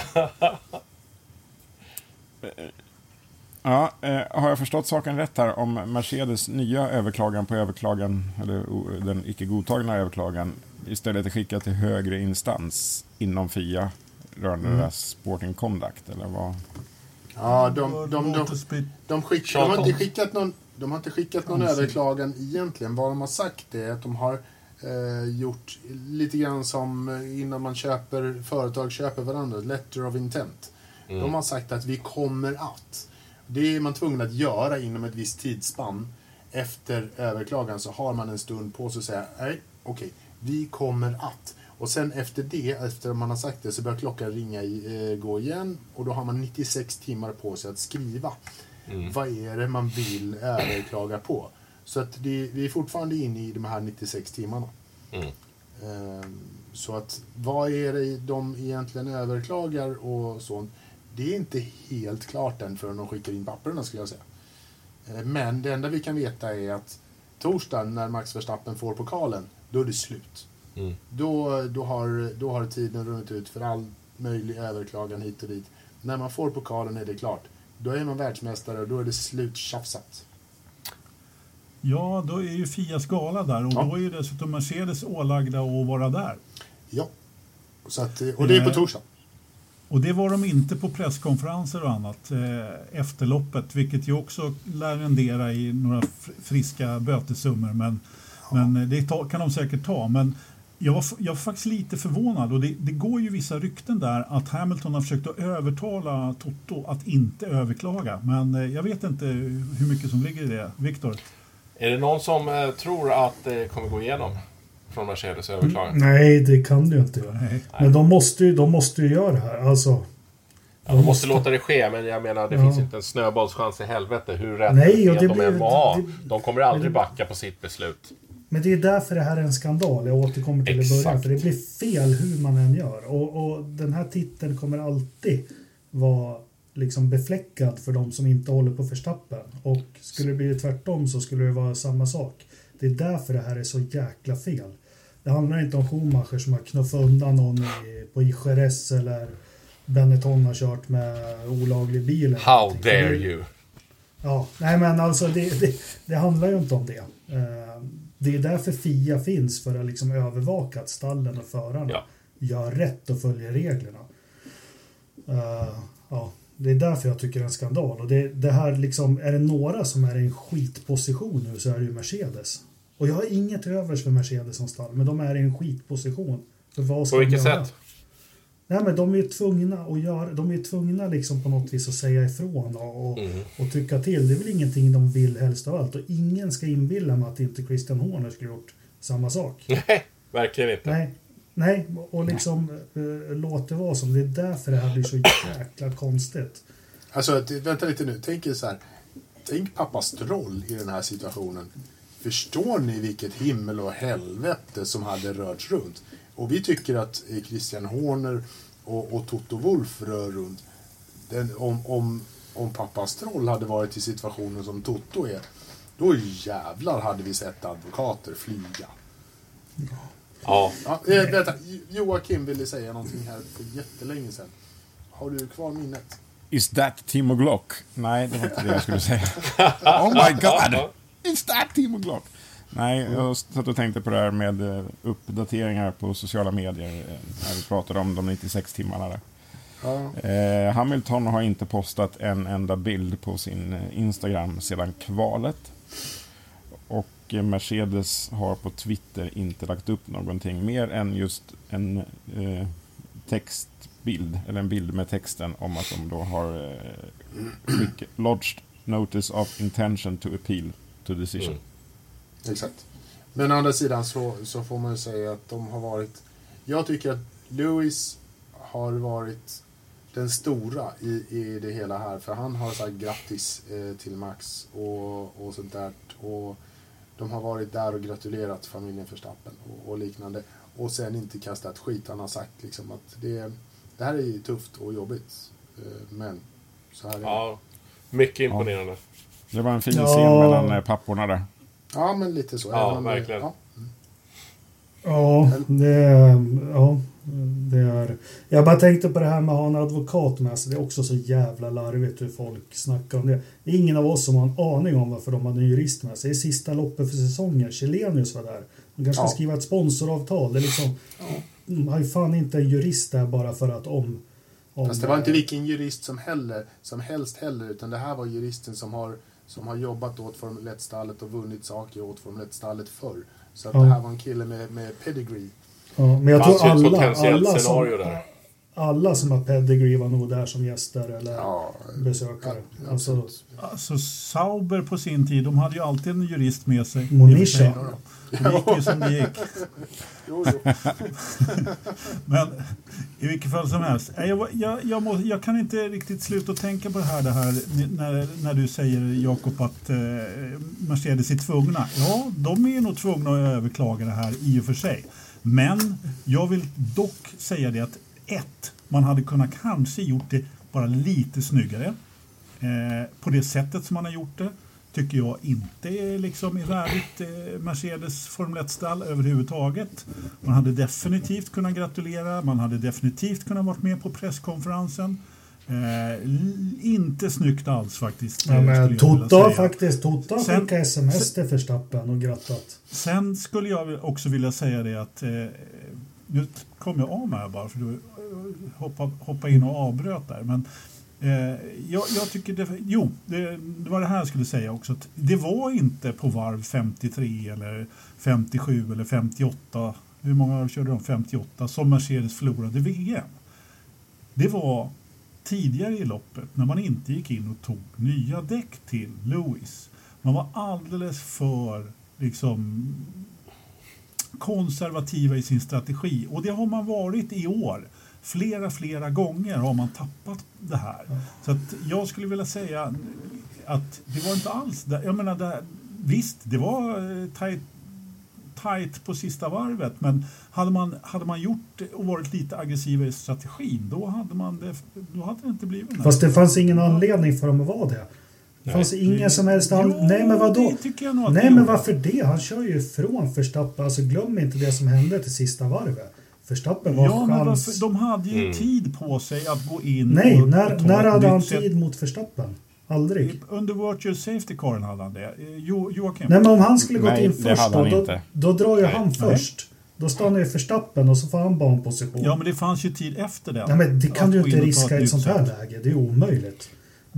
Ja, eh, har jag förstått saken rätt här om Mercedes nya överklagan på överklagan, eller den icke godtagna överklagan, istället är skickad till högre instans inom FIA rörande deras sporting conduct, eller vad? Ja, de, de, de, de, skick, de har inte skickat någon, de har inte skickat någon överklagan egentligen. Vad de har sagt är att de har eh, gjort lite grann som eh, innan man köper, företag köper varandra, letter of intent. De har sagt att vi kommer att. Det är man tvungen att göra inom ett visst tidsspann. Efter överklagan så har man en stund på sig att säga nej, okej, vi kommer att. Och sen efter det, efter man har sagt det, så börjar klockan ringa i, eh, gå igen och då har man 96 timmar på sig att skriva. Vad är det man vill överklaga på? Så att det, vi är fortfarande inne i de här 96 timmarna. Mm. Ehm, Så att vad är det de egentligen överklagar och sånt? Det är inte helt klart än förrän de skickar in papperna skulle jag säga. Eh, Men det enda vi kan veta är att torsdagen när Max Verstappen får pokalen, då är det slut. Mm. Då, då, har, då har tiden runnit ut för all möjlig överklagan hit och dit. När man får pokalen är det klart. Då är man världsmästare och då är det sluttjafsat. Ja, då är ju Fias gala där och Ja. då är ju dessutom Mercedes ålagda att vara där. Ja. Så att, och det är på Eh, torsdag. Och det var de inte på presskonferenser och annat eh, efter loppet, vilket ju också lär rendera i några fr- friska bötessummor. Men, men eh, det kan de säkert ta. Men jag var, jag var faktiskt lite förvånad och det, det går ju vissa rykten där att Hamilton har försökt att övertala Toto att inte överklaga. Men eh, jag vet inte hur mycket som ligger i det. Viktor? Är det någon som eh, tror att det kommer gå igenom från Mercedes överklagan? Nej, det kan du inte göra. Nej. Men de måste ju, de måste ju göra det här. Alltså, Ja, de måste låta det ske, men jag menar det Ja. finns inte en snöbollschans i helvete hur rätt Nej, och det de blir- än må det- De kommer aldrig backa på sitt beslut. Men det är därför det här är en skandal. Jag återkommer till det i början. Exakt. För det blir fel hur man än gör. Och, och den här titeln kommer alltid vara liksom befläckad för de som inte håller på Verstappen. Och skulle det bli tvärtom så skulle det vara samma sak. Det är därför det här är så jäkla fel. Det handlar inte om Schumacher som har knuffat undan någon i, på Jerez eller Benetton har kört med olaglig bil. How dare you? Ja, nej men alltså det, det, det handlar ju inte om det. Eh, Det är därför FIA finns, för att liksom övervaka att stallen och förarna Ja. gör rätt och följer reglerna. Eh, Ja, det är därför jag tycker det är en skandal. Och det, det här liksom, är det några som är i en skitposition nu så är det ju Mercedes. Och jag har inget övers för Mercedes som stall, men de är i en skitposition. För vad ska På de vilket göra? sätt? Nej men de är ju tvungna att göra, de är tvungna liksom på något vis att säga ifrån och, och, Mm. och tycka till. Det är väl ingenting de vill helst av allt. Och ingen ska inbilla mig att inte Christian Horner skulle gjort samma sak. Nej, verkligen inte. Nej, nej och liksom eh, låt det vara som. Det är därför det här blir så jäkla konstigt. Alltså, vänta lite nu. Tänk er så här. Tänk pappas roll i den här situationen. Förstår ni vilket himmel och helvete som hade rörts runt? Och vi tycker att eh, Christian Horner och, och Toto Wolff rör runt. Den, om, om, om pappa Stroll hade varit i situationen som Toto är, då jävlar hade vi sett advokater flyga. Ja. Ja, eh, vänta, Joakim ville säga någonting här för jättelänge sedan. Har du kvar minnet? Is that Timo Glock? Nej, det var inte det jag skulle säga. Oh my god! Is that Timo Glock? Nej, jag satt och tänkte på det här med eh, uppdateringar på sociala medier eh, när vi pratade om de 96 timmarna där. Ja. Eh, Hamilton har inte postat en enda bild på sin Instagram sedan kvalet. Och Mercedes har på Twitter inte lagt upp någonting mer än just en eh, textbild, eller en bild med texten om att de då har eh, lodged notice of intention to appeal to decision. Mm. Exakt. Men å andra sidan så, så får man ju säga att de har varit... Jag tycker att Lewis har varit den stora i, i det hela här. För han har sagt grattis eh, till Max och, och sånt där. Och de har varit där och gratulerat familjen Verstappen och, och liknande. Och sen inte kastat skit. Han har sagt liksom att det, det här är ju tufft och jobbigt. Eh, men så här är det. ja. Mycket imponerande. Det var en fin Ja. scen mellan eh, papporna där. Ja, men lite så. Ja, verkligen. ja. Ja, det är... Ja, det är... Jag bara tänkte på det här med att ha en advokat med sig. Det är också så jävla larvigt hur folk snackar om det. Det är ingen av oss som har en aning om varför de hade en jurist med sig. Det är sista loppet för säsongen. Chilenius var där. De kanske Ja. ska skriva ett sponsoravtal. Det är liksom... De har ju fan inte en jurist där bara för att om... om Fast det var inte vilken jurist som, heller, som helst heller, utan det här var juristen som har, som har jobbat åt Formel 1-stallet och vunnit saker åt Formel 1-stallet förr. Så att Ja. det här var en kille med, med pedigree. Ja, men jag tror alla, alla, scenario som, där. Alla som har pedigree var nog där som gäster eller Ja, besökare. ja, alltså. Alltså Sauber på sin tid, de hade ju alltid en jurist med sig. Monisha. Det gick ju som det gick. Jo, jo. Men i vilket fall som helst. Jag, jag, jag, må, jag kan inte riktigt sluta tänka på det här, det här när, när du säger Jakob att eh, Mercedes är tvungna. Ja, de är nog tvungna att överklaga det här i och för sig. Men jag vill dock säga det att ett, man hade kunnat kanske gjort det bara lite snyggare. Eh, på det sättet som man har gjort det tycker jag inte är liksom är värdigt eh, Mercedes Formel 1-stall överhuvudtaget. Man hade definitivt kunnat gratulera, man hade definitivt kunnat varit med på presskonferensen. Eh, inte snyggt alls faktiskt. Ja, men Toto faktiskt Toto skickat sms till Verstappen och grattat. Sen skulle jag också vilja säga det att eh, nu kom jag av mig här bara för du eh, hoppade hoppa in och avbröt där. Men eh, jag, jag tycker det, jo, det, det var det här jag skulle säga också. Att det var inte på varv 53 eller 57 eller 58. Hur många körde de? 58 som Mercedes förlorade VM. Det var tidigare i loppet när man inte gick in och tog nya däck till Lewis. Man var alldeles för liksom konservativa i sin strategi och det har man varit i år. flera, flera gånger har man tappat det här. Så att jag skulle vilja säga att det var inte alls... där. jag menar, där, visst, det var eh, tajt, tajt på sista varvet men hade man, hade man gjort och varit lite aggressivare i strategin då hade, man det, då hade det inte blivit det. Fast det fanns ingen anledning för dem att vara det. Det fanns ingen som helst an... Jo, Nej men vadå? Nej det men varför det? Han kör ju ifrån Verstappen. Alltså glöm inte det som hände till sista varvet. Verstappen var Ja, men chans... varför, de hade ju Mm. tid på sig att gå in Nej, och, när, och ta när hade han sätt. tid mot Verstappen? Aldrig. Under virtual safety caren hade han det. Eh, Jo, Joakim? Nej men om han skulle gått Nej, in först då, då, då drar ju Nej. han Nej. först. Då stannar ju Verstappen och så får han banposition. Ja, men det fanns ju tid efter det. Nej men det kan du gå inte riska i ett sånt här läge. Det är omöjligt.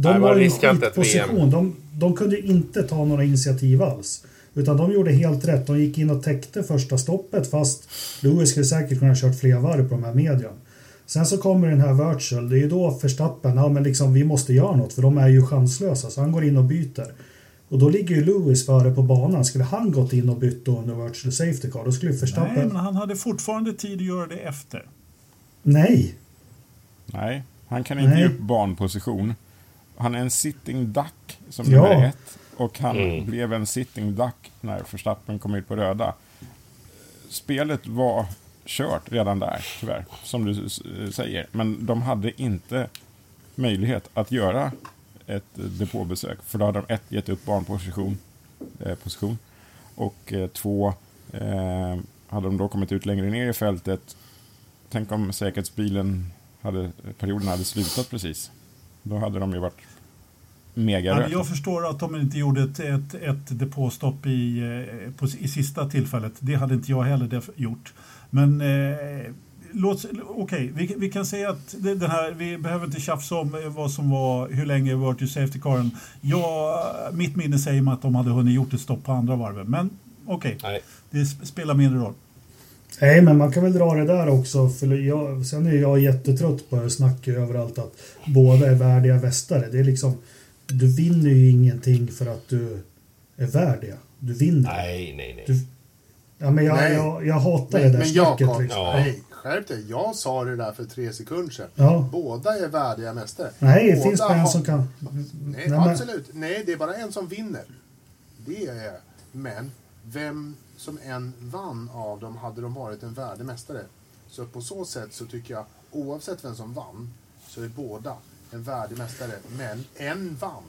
De Nej, var i ett skitposition. De, de kunde ju inte ta några initiativ alls. Utan de gjorde helt rätt. De gick in och täckte första stoppet fast Lewis skulle säkert kunna ha kört fler varv på de här medium. Sen så kommer den här virtual. Det är ju då Verstappen, ja men liksom vi måste göra något för de är ju chanslösa. Så han går in och byter. Och då ligger ju Lewis före på banan. Skulle han gått in och bytt då under virtual safety car då skulle ju Verstappen... Nej, men han hade fortfarande tid att göra det efter. Nej. Nej, han kan inte Nej. ge upp banposition. Han är en sitting duck som Ja. nummer ett. Och han Mm. blev en sitting duck när Verstappen kom ut på röda. Spelet var kört redan där, tyvärr, som du säger. Men de hade inte möjlighet att göra ett depåbesök. För då hade de ett, gett upp banposition. Eh, position. Och eh, två, eh, hade de då kommit ut längre ner i fältet. Tänk om säkerhetsbilen hade, perioden hade slutat precis. Då hade de ju varit mega jag förstår att de inte gjorde ett, ett, ett depåstopp i, eh, på, i sista tillfället. Det hade inte jag heller gjort. Men eh, låt, okej, vi, vi kan säga att det, den här, vi behöver inte tjafsa om eh, vad som var, hur länge virtual safety caren. Jag, mitt minne säger mig att de hade hunnit gjort ett stopp på andra varvet. Men okej, Nej. det sp- spelar mindre roll. Nej, men man kan väl dra det där också. För jag, sen är jag jättetrött på snacket överallt att båda är värdiga västare. Det är liksom, du vinner ju ingenting för att du är värd det. Du vinner. Nej, nej, nej. Du, ja, men jag, Nej. jag, jag hatar Men, det där men snacket. Jakob, liksom. Ja. nej, skärp dig. Jag sa det där för tre sekunder sedan. Ja. Båda är värdiga mästare. Nej, det Båda finns bara en som kan... Nej, Nej, men- absolut. Nej, det är bara en som vinner. Det är Men vem som än vann av dem hade de varit en värdig mästare. Så på så sätt så tycker jag, oavsett vem som vann, så är båda en värdig mästare. Men en vann.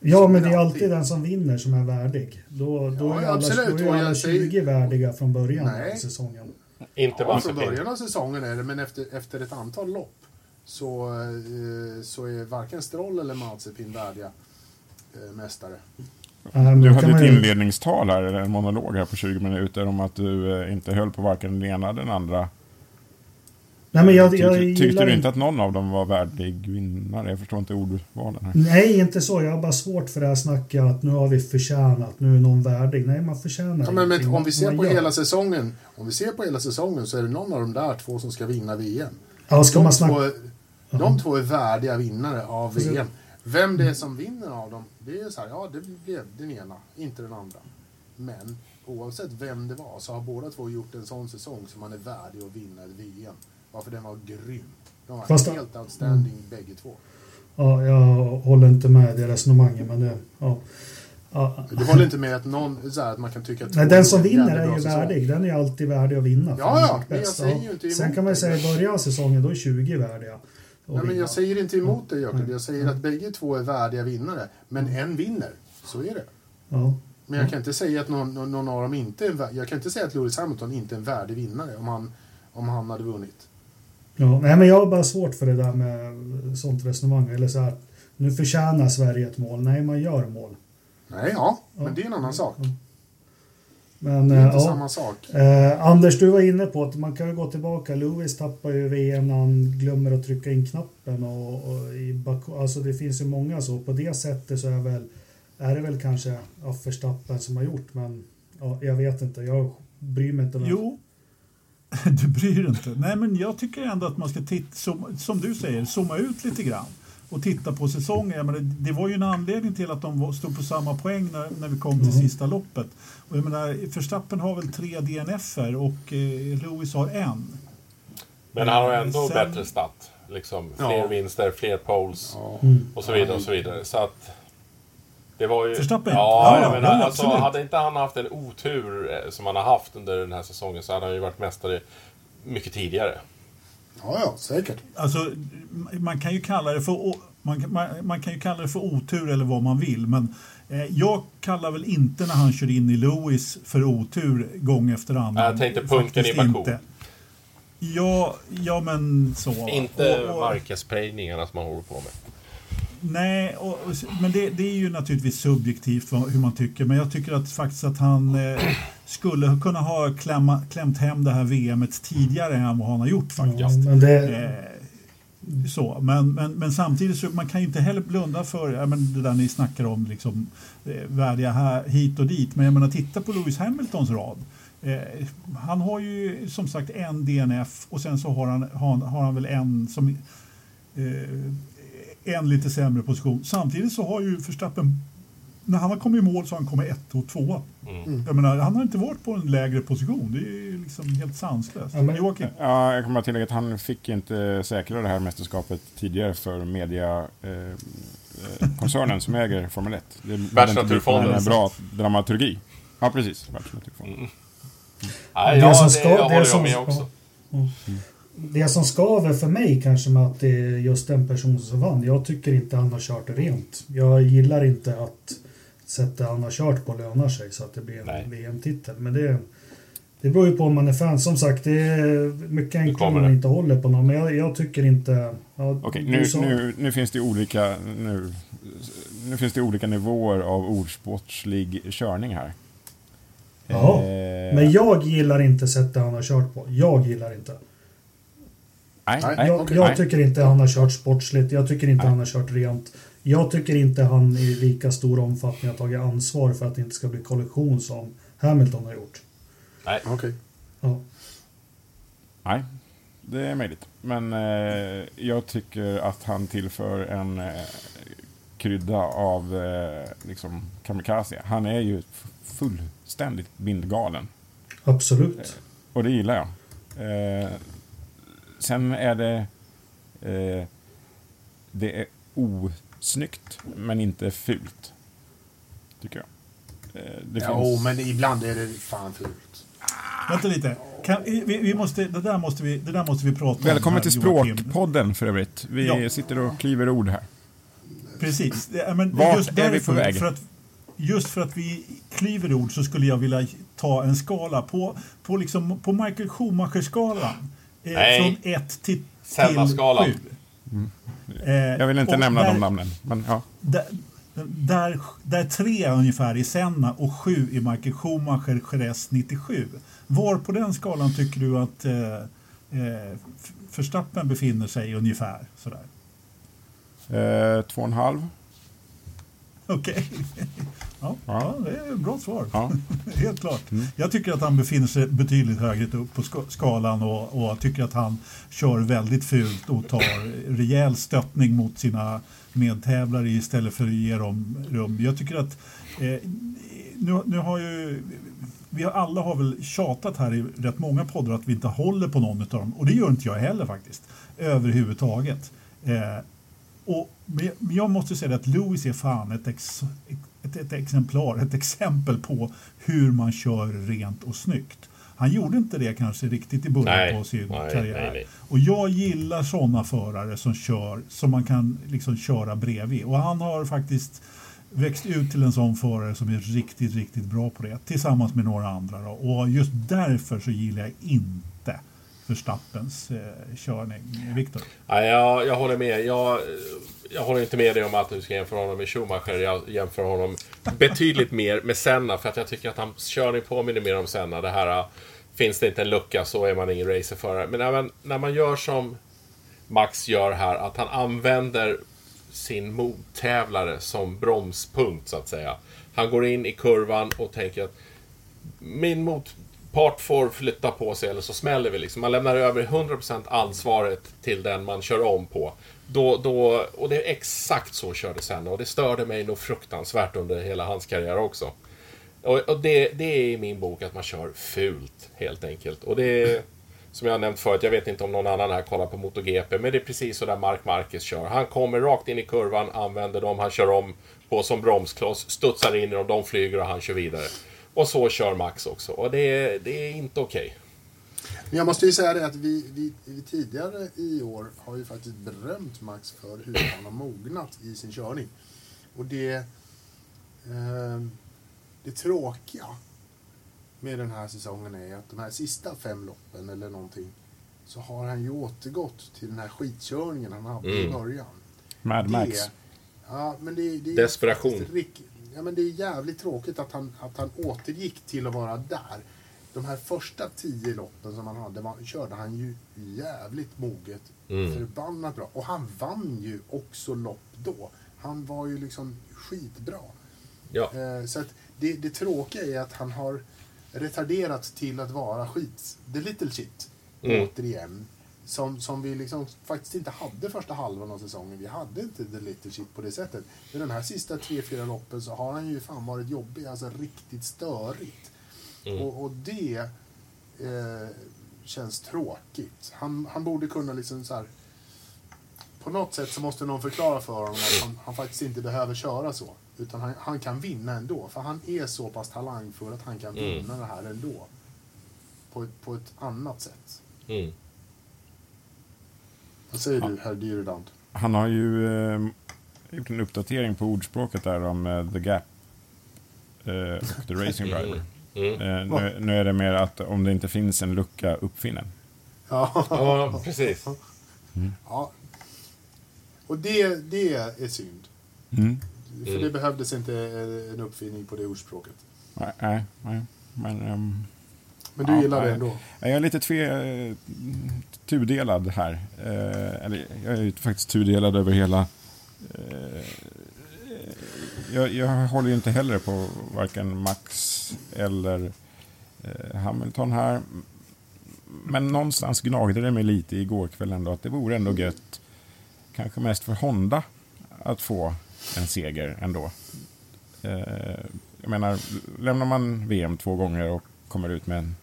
Ja, men det är alltid. den som vinner som är värdig. Då, då Ja, är alla, då är alla säger- 20 värdiga från början Nej. av säsongen. Inte Ja, från början av säsongen är det, men efter, efter ett antal lopp så, eh, så är varken Stroll eller Mazepin värdiga eh, mästare. Du hade ett inledningstal här, eller en monolog här på 20 minuter om att du eh, inte höll på varken den ena eller den andra. Nej, men jag, tyckte, jag tyckte gillar du inte... att någon av dem var värdig vinnare? Jag förstår inte ordvalen här. Nej, inte så. Jag har bara svårt för det här snacket att nu har vi förtjänat, nu är någon värdig. Nej, man förtjänar Ja, men, men om vi ser på gör. hela säsongen, om vi ser på hela säsongen så är det någon av de där två som ska vinna VM. Ja, ska De, man två, snacka... är- de två är värdiga vinnare av Alltså- VM. Vem det är som vinner av dem, det är så här, ja det blev den ena, inte den andra. Men oavsett vem det var så har båda två gjort en sån säsong som man är värdig att vinna ett VM. Varför den var grym. De var Fast- helt outstanding bägge två. Ja, jag håller inte med i det resonemanget, men det... Ja. Ja. Du håller inte med att någon, så här, att man kan tycka att Nej, den som vinner är ju säsong. värdig. Den är alltid värdig att vinna. för Ja, ja, men jag säger ju inte emot Sen kan man ju säga i början av säsongen, då är 20 värdiga. Nej, men jag säger inte emot dig Jakob. Jag säger att bägge två är värdiga vinnare. Men en vinner. Så är det. Ja. Men jag kan inte säga att någon, någon- av dem inte är en Jag kan inte säga att Lewis Hamilton inte är en värdig vinnare om han, om han hade vunnit. Ja, nej, men jag har bara svårt för det där med sånt resonemang. Eller så här, nu förtjänar Sverige ett mål. Nej, man gör mål. Nej, ja. Ja. Men det är en annan sak. Men Det är eh, inte ja. samma sak. Eh, Anders, du var inne på att man kan ju gå tillbaka. Lewis tappar ju VM när han glömmer att trycka in knappen. Och, och i Baku, alltså det finns ju många så. På det sättet så är, väl, är det väl kanske ja, Verstappen som har gjort. Men ja, jag vet inte. Jag bryr mig inte. med- Jo, du bryr dig inte. Nej, men jag tycker ändå att man ska titta, som, som du säger, zooma ut lite grann och titta på säsongen. Menar, det var ju en anledning till att de stod på samma poäng när, när vi kom till Mhm. sista loppet. Och jag menar, Verstappen har väl tre DNFer och eh, Lewis har en. Men han har ändå Sen- bättre stat. Liksom, fler Ja. vinster, fler poles Ja. och så vidare och så vidare. Så att... Det var ju... Verstappen? Ja, Ja, jag menar, ja, alltså, absolut. hade inte han haft en otur eh, som han har haft under den här säsongen så hade han ju varit mästare mycket tidigare. Ja, ja, säkert. Alltså, man kan ju kalla det för man, kan- man, man kan ju kalla det för otur eller vad man vill, men eh, jag kallar väl inte när han kör in i Lewis för otur gång efter annan. Jag tänkte punken i Baku. inte. Ja, ja, men så. Inte Och- och- som man håller på med. Nej, och, men det, det är ju naturligtvis subjektivt vad, hur man tycker. Men jag tycker att faktiskt att han eh, skulle kunna ha klämma, klämt hem det här VMet tidigare än vad han har gjort faktiskt. Ja, men det, Eh, så. Men, men, men samtidigt så man kan ju inte heller blunda för ja, men det där ni snackar om liksom, eh, värdiga här, hit och dit. Men jag menar titta på Lewis Hamiltons rad. Eh, han har ju som sagt en DNF och sen så har han, har, har han väl en som eh, en lite sämre position. Samtidigt så har ju Verstappen när han har kommit i mål så har han kommit ett och två. Mm. Jag menar, han har inte varit på en lägre position. Det är liksom helt sanslöst. Ja, men- Joakim? Ja, jag kan bara tillägga att han fick inte säkra det här mästerskapet tidigare för media eh, koncernen som äger Formel 1. Det hade inte blivit Världsnaturfonden. en bra dramaturgi. Ja, precis. Världsnaturfonden. Det ja, som det, jag det håller som jag med också. Det som skaver för mig kanske med att det är just den personen som vann. Jag tycker inte han har kört rent. Jag gillar inte att sättet han har kört på lönar sig så att det blir en VM-titel. Men det, det beror ju på om man är fan. Som sagt, det är mycket enklare om man inte håller på någon. Men jag, jag tycker inte... Ja, Okej, nu, nu, nu finns det olika... Nu, nu finns det olika nivåer av ordsportslig körning här. Jaha, Eh, Men jag gillar inte sättet han har kört på. Jag gillar inte. Nej, Nej, nej, jag jag nej. tycker inte han har kört sportsligt. Jag tycker inte Nej. han har kört rent. Jag tycker inte han i lika stor omfattning har tagit ansvar för att det inte ska bli kollision som Hamilton har gjort. Okej. Ja. Nej, det är möjligt. Men eh, jag tycker att han tillför en eh, krydda av eh, liksom kamikaze. Han är ju fullständigt bindgalen. Absolut. Och det gillar jag. Eh, sen är det... Eh, det är osnyggt, men inte fult. Tycker jag. Eh, det Jo, finns... men ibland är det fan fult. Vänta lite. Kan, vi, vi måste, det, där måste vi, det där måste vi prata om. Välkommen till. Språkpodden för övrigt. Vi Ja. sitter och kliver ord här. Precis. Men Vart just är vi därför, på väg? För att, just för att vi klyver ord så skulle jag vilja ta en skala på, på, liksom, på Michael Schumacher-skalan. Eh, Nej. från 1 till, till Senna-skalan. 7. Eh, Jag vill inte och nämna där, de namnen. Men, ja. Där, där, där tre ungefär i Senna och sju i Michael Schumacher Jerez 97. Var på den skalan tycker du att eh, eh, Verstappen befinner sig ungefär? Sådär. Eh, två och en halv. Okej. Ja, ja. Ja. det är ett bra svar. Ja. Helt klart. Jag tycker att han befinner sig betydligt högre upp på ska- skalan och, och tycker att han kör väldigt fult och tar rejäl stöttning mot sina medtävlare istället för att ge dem rum. Jag tycker att eh, nu, nu har ju vi har, alla har väl tjatat här i rätt många poddar att vi inte håller på någon av dem och det gör inte jag heller faktiskt överhuvudtaget. Eh, och, men jag måste säga att Lewis är fan ett, ex, ett, ett exemplar, ett exempel på hur man kör rent och snyggt. Han gjorde inte det kanske riktigt i början Nej, på sin nej, karriär. nej. Och jag gillar sådana förare som kör, som man kan liksom köra bredvid. Och han har faktiskt växt ut till en sån förare som är riktigt, riktigt bra på det. Tillsammans med några andra. Då. Och just därför så gillar jag inte Verstappens eh, körning. Viktor? Ja, jag, jag håller med. Jag, jag håller inte med dig om att du ska jämföra honom med Schumacher. Jag jämför honom betydligt mer med Senna. För att jag tycker att hans körning påminner mer om Senna. Det här, äh, finns det inte en lucka så är man ingen racerförare. Men när man, när man gör som Max gör här, att han använder sin mottävlare som bromspunkt, så att säga. Han går in i kurvan och tänker att min part får flytta på sig eller så smäller vi liksom. Man lämnar över 100% ansvaret till den man kör om på. Då, då, och det är exakt så körde henne och det störde mig nog fruktansvärt under hela hans karriär också. Och, och det, det är i min bok att man kör fult helt enkelt. Och det, är, som jag har nämnt förut, jag vet inte om någon annan här kollar på MotoGP, men det är precis så där Mark Marquez kör. Han kommer rakt in i kurvan, använder dem, han kör om på som bromskloss, studsar in i dem, de flyger och han kör vidare. Och så kör Max också, och det är, det är inte okej. Men jag måste ju säga det att vi, vi, vi tidigare i år har ju faktiskt berömt Max för hur han har mognat i sin körning. Och det, eh, det tråkiga med den här säsongen är att de här sista fem loppen eller någonting så har han ju återgått till den här skitkörningen han hade i Mm. början. Mad Max. Det, ja, men det, det är Desperation. faktiskt rik- Ja, men det är jävligt tråkigt att han, att han återgick till att vara där. De här första tio loppen som han hade var, körde han ju jävligt moget. Mm. Förbannat bra. Och han vann ju också lopp då. Han var ju liksom skitbra. Ja. Eh, så att det, det tråkiga är att han har retarderat till att vara skit. The little shit. Mm. Återigen. Som, som vi liksom faktiskt inte hade första halvan av säsongen. Vi hade inte the little shit på det sättet. Men den här sista tre, fyra loppen så har han ju fan varit jobbig. Alltså riktigt störigt. Mm. Och, och det eh, känns tråkigt. Han, han borde kunna liksom så här. På något sätt så måste någon förklara för honom att han, han faktiskt inte behöver köra så. Utan han, han kan vinna ändå. För han är så pass talangfull att han kan Mm. vinna det här ändå. På på ett annat sätt. Mm. Vad säger du, herr Dyrudant? Han har ju eh, gjort en uppdatering på ordspråket där om eh, The Gap eh, och The Racing Driver. Mm. Eh, nu, nu är det mer att om det inte finns en lucka, uppfinn den. Ja. Ja, precis. ja. Och det, det är synd. Mm. För Mm. det behövdes inte eh, en uppfinning på det ordspråket. Nej, nej, nej. Men ehm, Men du Ja, gillar det ändå? jag är lite tve, eh, tudelad här. Eh, eller jag är faktiskt tudelad över hela... Eh, jag, jag håller ju inte heller på varken Max eller Hamilton här. Men någonstans gnagde det mig lite igår kväll ändå att det vore ändå gött, kanske mest för Honda, att få en seger ändå. Jag menar, lämnar man VM två gånger och kommer ut med en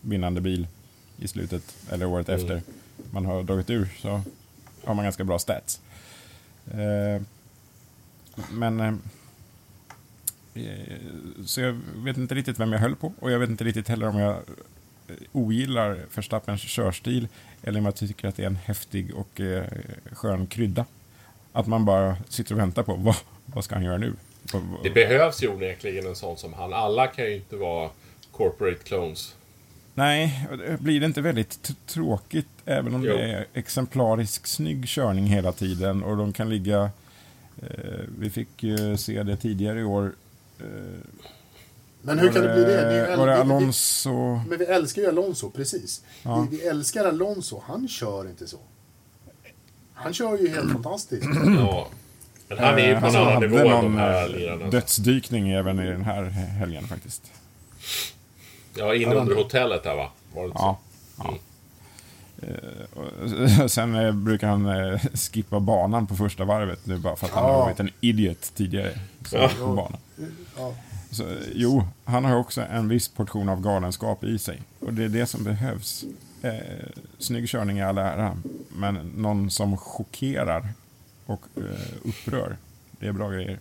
vinnande bil i slutet, eller året Mm. efter man har dragit ur, så har man ganska bra stats. Eh, men... Eh, eh, så jag vet inte riktigt vem jag höll på och jag vet inte riktigt heller om jag eh, ogillar Verstappens körstil eller om jag tycker att det är en häftig och eh, skön krydda. Att man bara sitter och väntar på vad, vad ska han göra nu? Det behövs ju onekligen en sån som han. Alla kan ju inte vara corporate clones. Nej, blir det inte väldigt tråkigt även om Jo. det är exemplarisk snygg körning hela tiden och de kan ligga... Eh, vi fick ju se det tidigare i år. Eh, Men hur kan det bli det? Ni Var det, äl- var det vi- vi- Alonso? Men vi älskar ju Alonso, precis. Ja. Vi, vi älskar Alonso, han kör inte så. Han kör ju helt fantastiskt. Ja. Men han är ju på en Eh, annan nivå än de här eh, lirarna. dödsdykning även i den här helgen faktiskt. Ja, in under hotellet där va? Var det Ja. så? ja. Eh, Sen eh, brukar han eh, skippa banan på första varvet nu bara för att han Ja. har varit en idiot tidigare. Så, Ja. på banan. Ja. Så, jo, han har också en viss portion av galenskap i sig. Och det är det som behövs. Eh, snygg körning i all ära, men någon som chockerar och eh, upprör. Det är bra grejer.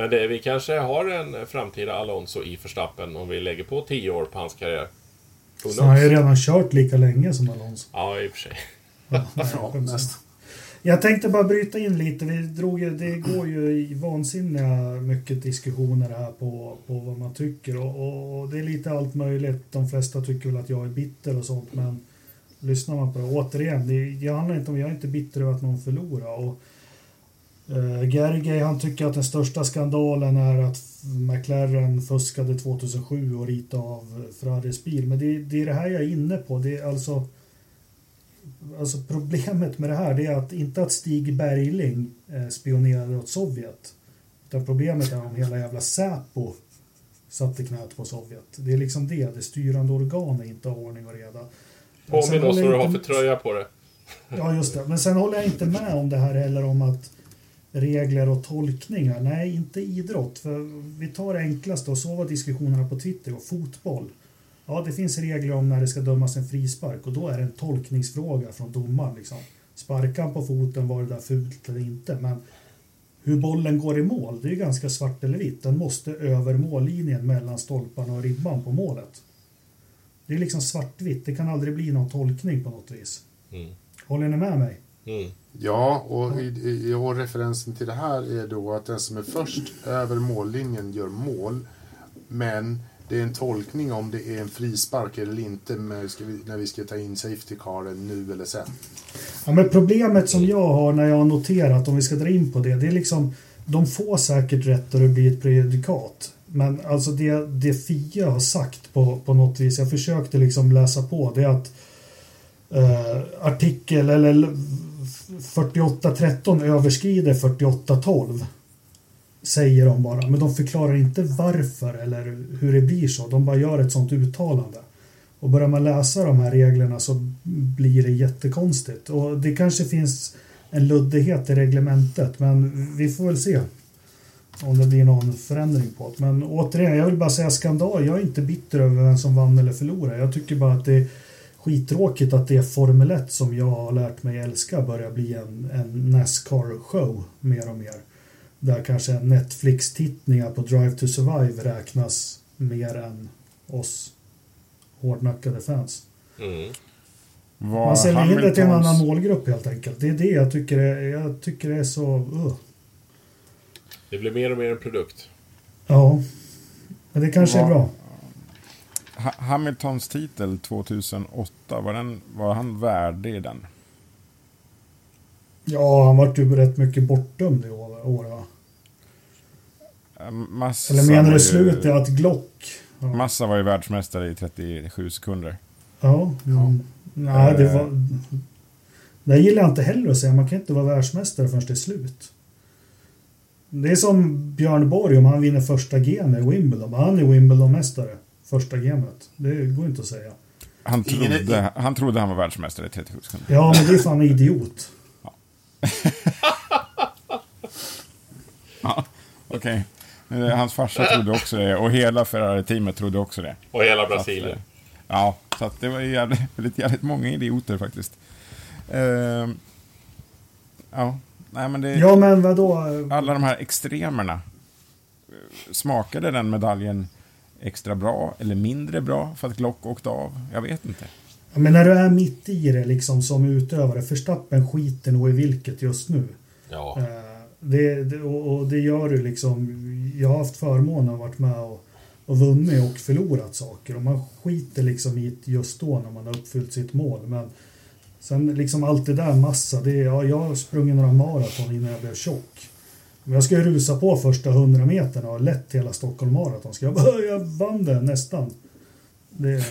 Men det, vi kanske har en framtida Alonso i Verstappen om vi lägger på 10 år på hans karriär. Så han har ju redan kört lika länge som Alonso. Ja, i och för sig. Nej, Ja, åsido. nästan. Jag tänkte bara bryta in lite. Vi drog ju, det går ju i vansinniga mycket diskussioner här på, på vad man tycker. Och, och, och det är lite allt möjligt. De flesta tycker väl att jag är bitter och sånt. Men lyssnar man på det, återigen, det, det handlar inte om, jag är inte bitter över att någon förlorar. Och, uh, Gergely han tycker att den största skandalen är att McLaren fuskade 2007 och ritade av Ferraris bil. Men det, det är det här jag är inne på. Det är alltså... Alltså problemet med det här det är att inte att Stig Bergling eh, spionerade åt Sovjet. Utan problemet är om hela jävla Säpo satte knät på Sovjet. Det är liksom det, det styrande organet inte har ordning och reda. Påminn oss vad du har för tröja på det. Ja, just det. Men sen håller jag inte med om det här heller om att regler och tolkningar. Nej, inte idrott. För vi tar det enklaste och så var diskussionerna på Twitter och fotboll. Ja, det finns regler om när det ska dömas en frispark och då är det en tolkningsfråga från domaren. Liksom. Sparkar han på foten, var det där fult eller inte? Men hur bollen går i mål, det är ju ganska svart eller vitt. Den måste över mållinjen mellan stolparna och ribban på målet. Det är liksom svartvitt, det kan aldrig bli någon tolkning på något vis. Mm. Håller ni med mig? Mm. Ja, och i, och referensen till det här är då att den som är först över mållinjen gör mål. Men det är en tolkning om det är en frispark eller inte när vi ska, när vi ska ta in safety caren nu eller sen. Ja, men problemet som jag har när jag har noterat, om vi ska dra in på det, det är liksom de får säkert rätt och det blir ett prejudikat. Men alltså det, det Fia har sagt på, på något vis, jag försökte liksom läsa på, det är att eh, artikel eller 4813 överskrider 4812. Säger de bara, men de förklarar inte varför eller hur det blir så. De bara gör ett sånt uttalande. Och börjar man läsa de här reglerna så blir det jättekonstigt. Och det kanske finns en luddighet i reglementet, men vi får väl se om det blir någon förändring på det. Men återigen, jag vill bara säga skandal. Jag är inte bitter över vem som vann eller förlorade. Jag tycker bara att det är skittråkigt att det är Formel 1 som jag har lärt mig älska börjar bli en, en Nascar-show mer och mer. Där kanske Netflix-tittningar på Drive to Survive räknas mer än oss hårdnackade fans. Mm. Man säljer in det till en Hamiltons- annan målgrupp helt enkelt. Det är det jag tycker är, jag tycker det är så... Uh. Det blir mer och mer en produkt. Ja. Men det kanske är Vad- bra. Ha- Hamiltons titel 2008, var, den, var han värdig den? Ja, han vart ju rätt mycket bortdömd i år, år va? Eh, Massa Eller menar du ju- slutet att Glock... Ja. Massa var ju världsmästare i 37 sekunder. Ja. Mm. Nej, det var... Det gillar jag inte heller att säga. Man kan inte vara världsmästare förrän det är slut. Det är som Björn Borg om han vinner första gamet i Wimbledon. Han är Wimbledon-mästare. Första gamet. Det går inte att säga. Han trodde, han trodde han var världsmästare i 37 sekunder. Ja, men det är fan en idiot. Ja, Okej. Eh, Hans farsa trodde också det och hela Ferrari-teamet trodde också det. Och hela Brasilien. eh, Ja, så att det var jävligt, jävligt många idioter faktiskt. Ehm, ja, nej men det... Ja, men vadå? Alla de här extremerna. eh, Smakade den medaljen extra bra eller mindre bra för att Glock åkte av? Jag vet inte. Ja, Men när du är mitt i det liksom som utövare. Förstappen skiter nog i vilket just nu. Ja. Eh, Det, det, och, och det gör du liksom. Jag har haft förmånen att varit med och, och vunnit och förlorat saker. Och man skiter liksom i det just då när man har uppfyllt sitt mål. Men sen liksom allt det där massa. Det, ja, jag har sprungit några maraton innan jag blev tjock. Men jag ska rusa på första hundra meterna och har lätt hela Stockholm Marathon. Ska jag, bara, jag vann det nästan. Det,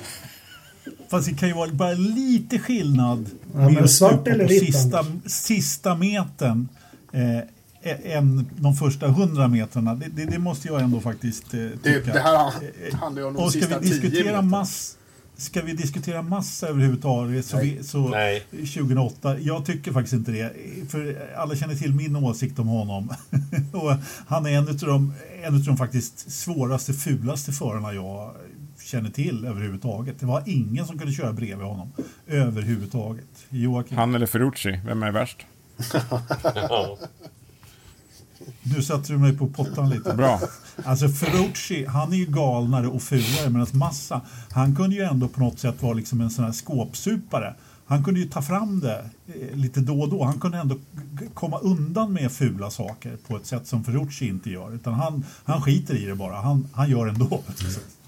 Fast det kan ju vara bara lite skillnad Ja, men svart stupa eller på vitt, sista, sista metern eh, än de första hundra metrarna. Det, det, det måste jag ändå faktiskt eh, Det, tycka. det här Eh, handlar ju om de Och ska sista vi tio diskutera meterna. mass Ska vi diskutera massa överhuvudtaget så, Nej. vi, så Nej. 2008? Jag tycker faktiskt inte det. För alla känner till min åsikt om honom. och han är en av de, en av de faktiskt svåraste, fulaste förarna jag känner till överhuvudtaget. Det var ingen som kunde köra bredvid honom överhuvudtaget. Joakim, Han eller Ferrucci, vem är värst? Nu sätter du mig på pottan lite. Bra. Alltså Ferrucci, han är ju galnare och fulare medan Massa, han kunde ju ändå på något sätt vara liksom en sån här skåpsupare. Han kunde ju ta fram det eh, lite då och då. Han kunde ändå komma undan med fula saker på ett sätt som Ferrucci inte gör. Utan han, han skiter i det bara. Han, han gör ändå.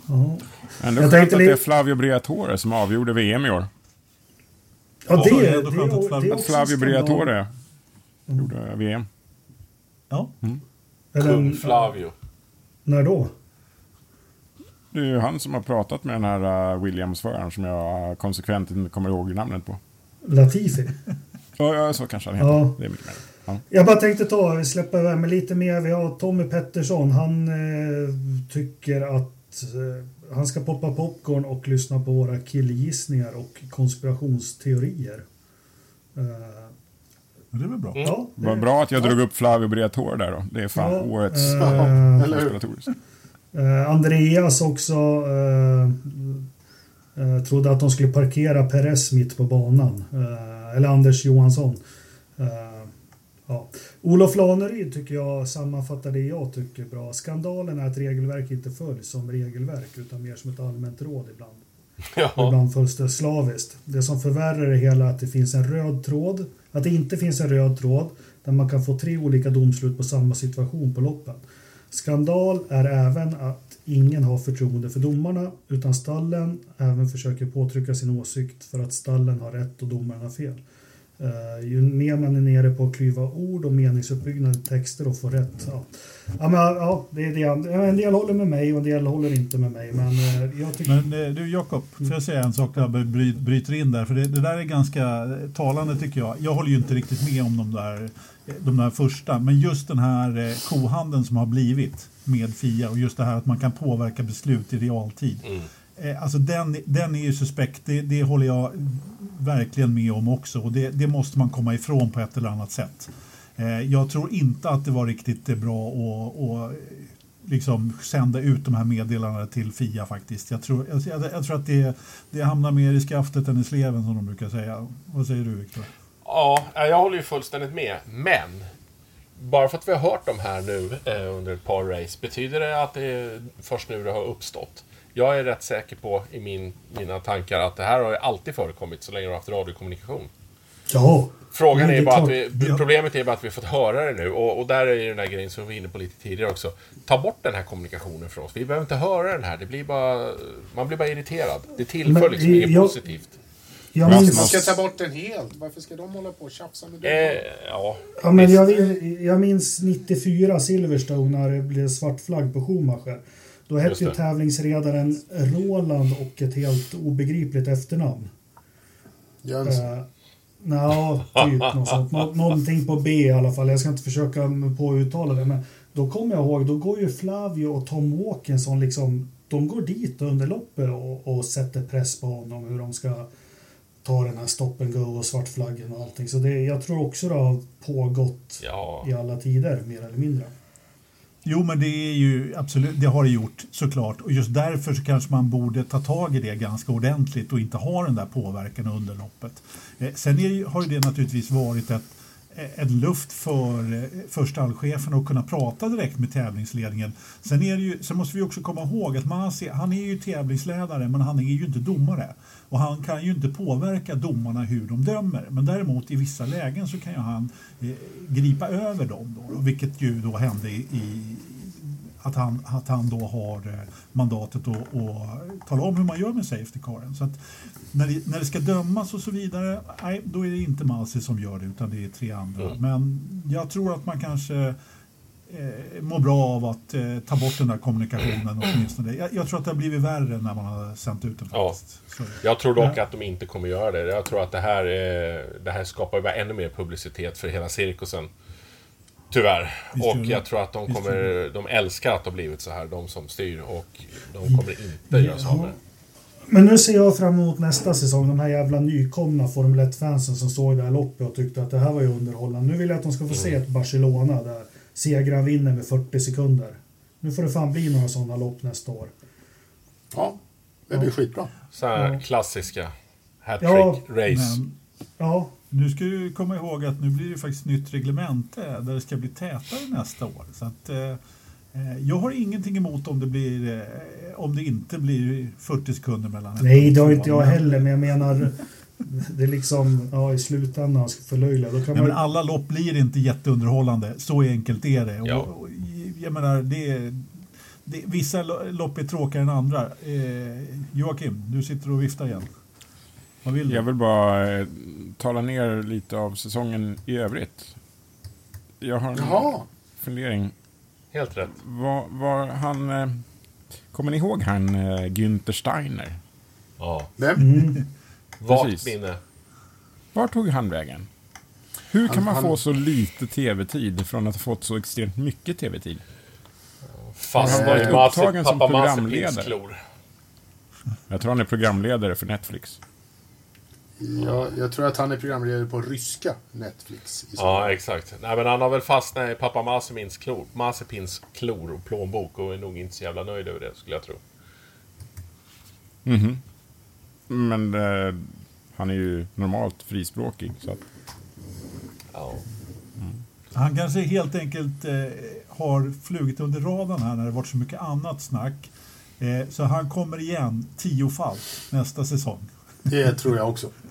ja. Ändå Jag skönt tänkte att det är Flavio Briatore som avgjorde VM i år. Ja, det, det är det, ändå skönt att det, Flavio- Att Flavio. Briatore gjorde VM. Ja. Eller- Kung Flavio. När då? Det är ju han som har pratat med den här uh, Williams-föraren som jag konsekvent inte kommer ihåg namnet på. Latifi? Ja, ja, så kanske han heter. Ja. Det är mycket. Ja. Jag bara tänkte ta, släppa iväg med lite mer. Vi har Tommy Pettersson. Han eh, tycker att eh, han ska poppa popcorn och lyssna på våra killgissningar och konspirationsteorier. Eh, Men det är väl bra. ja, det- Vad bra att jag drog upp Flavio Briatore där då. Det är fan Ja, årets eh, Eller hur? konspiratoriskt. Eh, Andreas också. Eh, Eh, trodde att de skulle parkera Perez mitt på banan. Eh, eller Anders Johansson. Eh, ja. Olof Laneryd tycker jag sammanfattar det jag tycker bra. Skandalen är att regelverk inte följs som regelverk utan mer som ett allmänt råd ibland. Ja. Ibland följs det slaviskt. Det som förvärrar det hela är att det finns en röd tråd. Att det inte finns en röd tråd där man kan få tre olika domslut på samma situation på loppen. Skandal är även att ingen har förtroende för domarna utan stallen även försöker påtrycka sin åsikt för att stallen har rätt och domaren har fel. Uh, ju mer man är nere på att klyva ord och meningsuppbyggnad i texter och få rätt. Ja. Ja, men, ja, det är det. En del håller med mig och en del håller inte med mig. Men uh, jag tycker... Men uh, du Jakob, får jag säga en sak där jag bry, bryter in där? För det, det, där är ganska talande tycker jag. Jag håller ju inte riktigt med om de där, de där första. Men just den här kohandeln som har blivit med Fia och just det här att man kan påverka beslut i realtid. Mm. Eh, alltså den, den är ju suspekt, det, det håller jag verkligen med om också och det, det, måste man komma ifrån på ett eller annat sätt. Eh, jag tror inte att det var riktigt bra att liksom sända ut de här meddelandena till Fia faktiskt. Jag tror, jag, jag tror att det, det hamnar mer i skaftet än i sleven som de brukar säga. Vad säger du Viktor? Ja, eh, jag håller ju fullständigt med. Men bara för att vi har hört de här nu eh, under ett par race, betyder det att det är först nu det har uppstått? Jag är rätt säker på i min, mina tankar att det här har alltid förekommit så länge du har haft radiokommunikation. Ja. Frågan är, är bara att vi, problemet är bara att vi har fått höra det nu och, och där är ju den där grejen som vi var inne på lite tidigare också. Ta bort den här kommunikationen för oss. Vi behöver inte höra den här. Det blir bara, man blir bara irriterad. Det tillför liksom inget jag, positivt. Jag minns... Man ska ta bort den helt. Varför ska de hålla på och tjafsa med det? Eh, ja, ja, men jag, jag minns 94 Silverstone när det blev svart flagg på Schumacher. Då hette ju tävlingsredaren Roland och ett helt obegripligt efternamn. Jönsson? Uh, Ja, typ något sånt. Nå någonting på B i alla fall. Jag ska inte försöka på att uttala det. Men då kommer jag ihåg, då går ju Flavio och Tom Walkinson liksom, de går dit under loppet och, och sätter press på honom hur de ska ta den här stop and go och svartflaggen och allting. Så det, jag tror också det har pågått ja. i alla tider, mer eller mindre. Jo, men det är ju absolut, det har det gjort såklart. Och just därför så kanske man borde ta tag i det ganska ordentligt och inte ha den där påverkan under loppet. Eh, sen är, har det naturligtvis varit ett, Eh, en luft för, eh, stallchefen att kunna prata direkt med tävlingsledningen. Sen, är ju, sen måste vi också komma ihåg att man ser, han är ju tävlingsledare men han är ju inte domare. Och han kan ju inte påverka domarna hur de dömer. Men däremot i vissa lägen så kan ju han eh, gripa över dem. Då, vilket ju då hände i, i att han, att han då har eh, mandatet att, att tala om hur man gör med Safety Caren. Så när, det, när det ska dömas och så vidare, nej, då är det inte Malsi som gör det utan det är tre andra. Mm. Men jag tror att man kanske eh, mår bra av att eh, ta bort den där kommunikationen åtminstone. Jag, jag tror att det har blivit värre när man har sänt ut den faktiskt. Ja. Jag tror dock att de inte kommer göra det. Jag tror att det här, eh, det här skapar ännu mer publicitet för hela cirkusen. Tyvärr. Och jag tror att de kommer... De älskar att det har blivit så här, de som styr. Och de kommer inte göra så med Men nu ser jag fram emot nästa säsong. De här jävla nykomna Formel 1-fansen som såg det här loppet och tyckte att det här var ju underhållande. Nu vill jag att de ska få se ett Barcelona där segraren vinner med 40 sekunder. Nu får det fan bli några sådana lopp nästa år. Ja, det blir ja. skitbra. Så här ja. klassiska hattrick-race. Ja, nu ska du komma ihåg att nu blir det faktiskt nytt reglemente där det ska bli tätare nästa år. Så att, eh, eh jag har ingenting emot om det, blir, eh, om det inte blir 40 sekunder mellan Nej, det har inte jag heller, men jag menar det är liksom, ja i slutändan ska förlöjliga. Då kan man... alla lopp blir inte jätteunderhållande, så enkelt är det. Ja. Och, och, jag menar, det, det, vissa lopp är tråkigare än andra. Eh, Joakim, du sitter och viftar igen. Vad vill du? Jag vill bara tala ner lite av säsongen i övrigt. Jag har en Jaha. fundering. Helt rätt. Var, var han... Eh, kommer ni ihåg han eh, Günther Steiner? Ja. Vem? Mm. Vagt minne. Var tog han vägen? Hur kan han, man han... få så lite tv-tid från att ha fått så extremt mycket tv-tid? Fast han varit upptagen som programledare? Jag tror han är programledare för Netflix. Ja, jag tror att han är programledare på ryska Netflix. ja, exakt. Nej, men han har väl fastnat i pappa Mazepins klor, Mazepins klor och plånbok och är nog inte så jävla nöjd över det, skulle jag tro. Mhm. Men eh, han är ju normalt frispråkig. Så att, Ja. Han kanske helt enkelt eh, har flugit under radarn här när det varit så mycket annat snack. Eh, så han kommer igen tiofalt nästa säsong. Det tror jag också.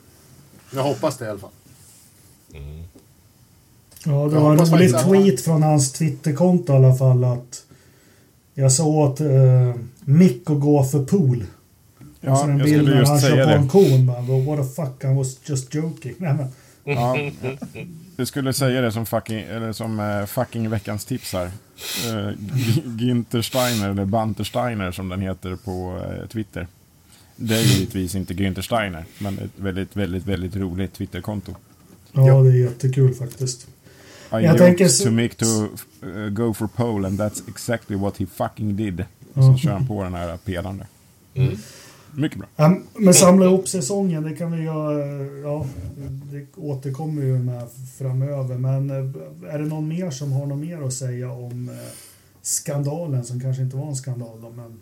Jag hoppas det i alla fall. Ja, det Jag var en rolig tweet från hans Twitterkonto i alla fall att jag sa åt uh, Mick att gå för pool. ja, och så en jag bild skulle när han kör säga på en det. kon. bara, "Well, What the fuck, I was just joking. Nej, men, Ja, jag skulle säga det som fucking, eller som eh, fucking veckans tips här. Uh, Günther Steiner, eller Banter Steiner som den heter på eh, Twitter. Det är givetvis inte Günther Steiner, men ett väldigt, väldigt, väldigt roligt Twitterkonto. ja, Ja. det är jättekul faktiskt. I Jag tänker så- to make to uh, go for pole and that's exactly what he fucking did. Ja. Så kör han på den här pedan där. Mm. Mycket bra. Ja, men samla ihop säsongen, det kan vi göra. Ja, det återkommer ju med framöver. Men eh, är det någon mer som har något mer att säga om eh, skandalen som kanske inte var en skandal då, men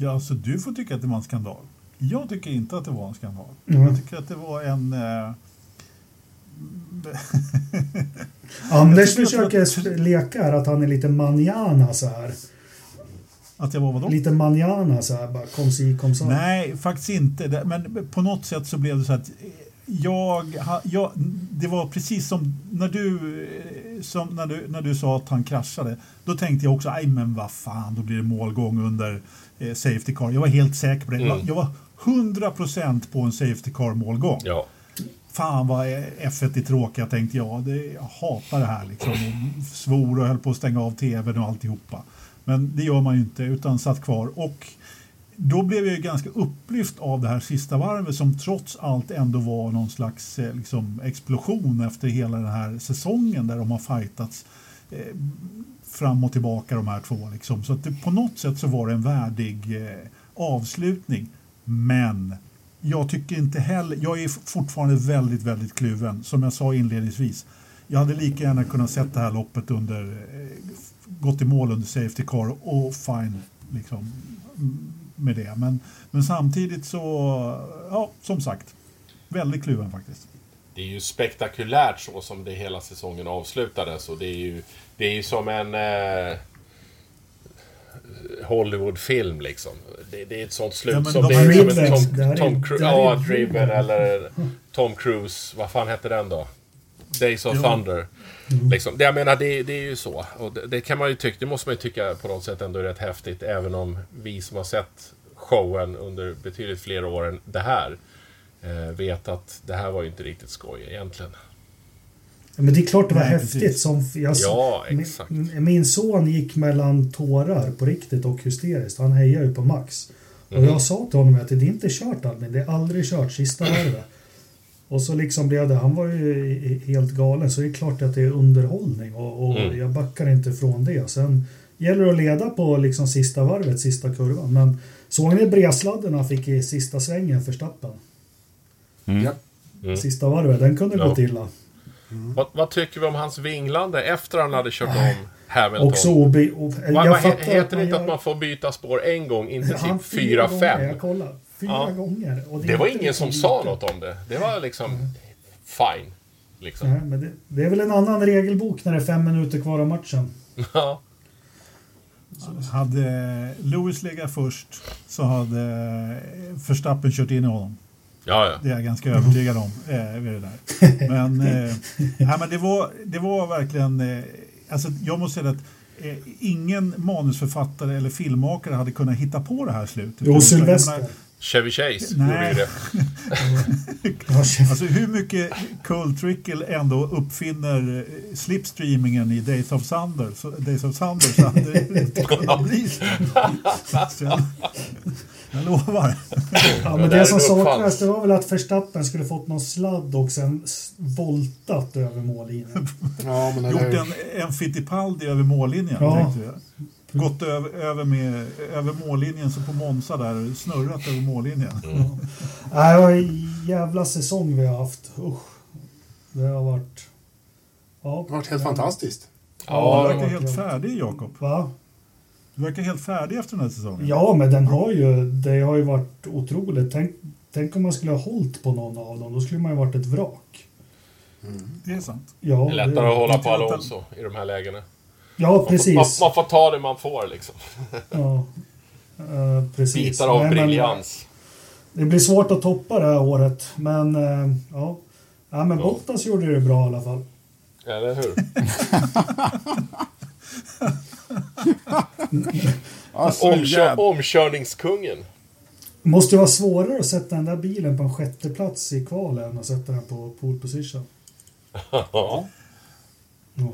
Ja, alltså du får tycka att det var en skandal. Jag tycker inte att det var en skandal. Mm. Jag tycker att det var en... Eh, Anders Jag tycker att- försöker leka här att han är lite manjana så här. att jag var vadå? Lite manjana så här, bara kom si, kom så. Nej, faktiskt inte. Men på något sätt så blev det så att jag, ha- jag det var precis som när du, eh, som när du, när du sa att han kraschade. Då tänkte jag också, nej men vad fan, då blir det målgång under eh, safety car. Jag var helt säker på det. Mm. Jag var 100% på en safety car målgång. Ja. Fan vad F1 är tråkiga tänkte jag. Det, jag hatar det här liksom. Och svor och höll på att stänga av tvn och alltihopa. Men det gör man ju inte utan satt kvar. Och då blev jag ju ganska upplyft av det här sista varvet som trots allt ändå var någon slags eh, liksom, explosion efter hela den här säsongen där de har fightats eh, fram och tillbaka de här två. Liksom. Så att det, på något sätt så var det en värdig eh, avslutning. Men jag tycker inte heller, jag är fortfarande väldigt, väldigt kluven. Som jag sa inledningsvis. Jag hade lika gärna kunnat sett det här loppet under, eh, gått i mål under Safety Car och fine liksom, mm, med det. Men, men samtidigt så, ja, som sagt, väldigt kluven faktiskt. Det är ju spektakulärt så som det hela säsongen avslutades. Och det är ju, det är ju som en eh, Hollywoodfilm liksom. Det, det är ett sånt slut Ja, som de det är som en Tom, Tom Cruise. Ja, Driven. Eller Tom Cruise. Vad fan hette den då? Days of Jo. Thunder. Liksom. Det, jag menar, det, det är ju så. Och det, det kan man ju tycka, det måste man ju tycka på något sätt ändå är rätt häftigt. Även om vi som har sett showen under betydligt fler år än det här vet att det här var ju inte riktigt skoj egentligen. Men det är klart det var Nej, häftigt. Som jag, Ja, min- exakt. Min son gick mellan tårar på riktigt och hysteriskt. Han hejar ju på Max. Och Mhm. jag sa till honom att det är inte kört Albin, det är aldrig kört sista varvet. Och så liksom blev det, han var ju i- helt galen så det är klart att det är underhållning och, och Mm. jag backar inte från det. Sen gäller det att leda på liksom sista varvet, sista kurvan. Men såg ni bresladden han fick i sista svängen för stappen? Mm. Ja. Mm. Sista varvet, den kunde Ja. gått illa. Vad, vad tycker vi om hans vinglande efter han hade kört om Hamilton? Också obe, o, vad, jag fattar heter det man inte gör- att man får byta spår en gång, inte typ fyra, gånger, fem? Jag kollar. Fyra Ja. gånger. Och Det var ingen som sa något om det. Det var liksom fine. Liksom. Nej, men det, det är väl en annan regelbok när det är fem minuter kvar av matchen. Ja. Hade Lewis legat först så hade Verstappen kört in i honom. Ja, ja. Det är jag ganska övertygad om. Eh, det där. Men, eh, nej, men det, var, det var verkligen... Eh, alltså, jag måste säga att eh, ingen manusförfattare eller filmmakare hade kunnat hitta på det här slutet. Jo, Sylvester. Chevy Chase Nej. gjorde ju det. Alltså hur mycket Cole Trickle ändå uppfinner eh, slipstreamingen i Days of Thunder så, Days of Thunder så hade det inte kunnat bli så. jag, lovar. Ja, Det men det är som saknas det var väl att Verstappen skulle fått någon sladd och sen voltat över mållinjen. Ja, men Gjort en, en Fittipaldi över mållinjen. Ja. tänkte jag. Gått över, över, med, över mållinjen så på Monza där, snurrat över mållinjen. Nej, det var en jävla säsong vi har haft. Usch. Det har varit... Ja, det har varit helt fantastiskt. Ja, det du verkar helt färdig Jakob. Va? Du verkar helt färdig efter den här säsongen. Ja, men den har ju, det har ju varit otroligt. Tänk, tänk om man skulle ha hållit på någon av dem. Då skulle man ju varit ett vrak. Det är sant. Ja, Det är lättare att hålla på Alonso i de här lägena. Ja, Man får, man, precis. man får ta det man får liksom. Ja, Eh, precis. Bitar av Nej, men briljans. Det blir svårt att toppa det här året, men eh, ja. Ja, men Ja. Bottas gjorde det bra i alla fall. Eller hur? Alltså, Omkör, omkörningskungen. Måste vara svårare att sätta den där bilen på en sjätte plats i kvalen än att sätta den på pole position. Ja.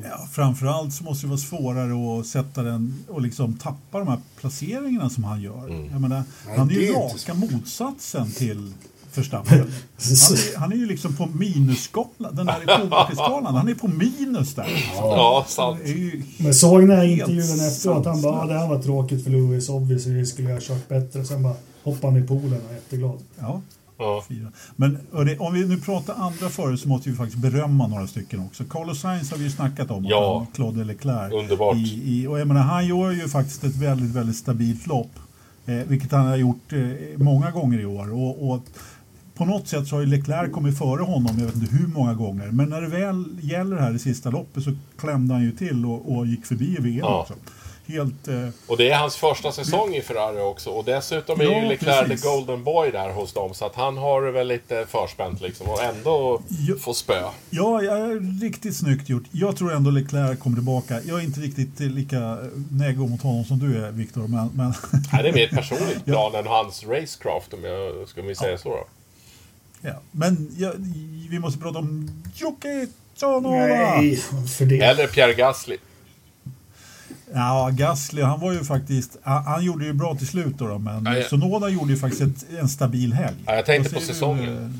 Ja, framförallt så måste det vara svårare att sätta den och liksom tappa de här placeringarna som han gör. Mm. Jag menar, Nej, han är ju raka motsatsen till Verstappen. Han är, han är ju liksom på minusskalan, den där i påverkansskalan. Han är på minus där. ja, sant. Men såg ni här intervjun efteråt? Han bara, det här var tråkigt för Lewis, obviously skulle jag ha kört bättre. Sen bara hoppade han i poolen och är jätteglad. Ja, Ja. Men hörni, om vi nu pratar andra förare så måste vi faktiskt berömma några stycken också. Carlos Sainz har vi ju snackat om. Ja. Claude Leclerc. Underbart. I, i, och jag menar, han gör ju faktiskt ett väldigt, väldigt stabilt lopp. Eh, vilket han har gjort eh, många gånger i år. Och, och på något sätt så har ju Leclerc kommit före honom, jag vet inte hur många gånger. Men när det väl gäller här i sista loppet så klämde han ju till och, och gick förbi i VM Ja. också. Helt... Eh, Och det är hans första säsong i Ferrari också. Och dessutom är Ja, ju Leclerc precis. the golden boy där hos dem. Så att han har det väl lite förspänt liksom. Och ändå Ja. få spö. Ja, ja, riktigt snyggt gjort. Jag tror ändå Leclerc kommer tillbaka. Jag är inte riktigt lika neggo mot honom som du är, Viktor. Men, men Nej, det är mer ett personligt plan än hans racecraft om jag ska vi säga så då. Ja, men ja, vi måste prata om Jocke Tsunoda. Nej, för det. Eller Pierre Gasly. Ja, Gasly, han var ju faktiskt... Han, gjorde ju bra till slut då, då men Ja, ja. Tsunoda gjorde ju faktiskt ett, en stabil helg. Ja, jag tänkte på säsongen. Du, eh,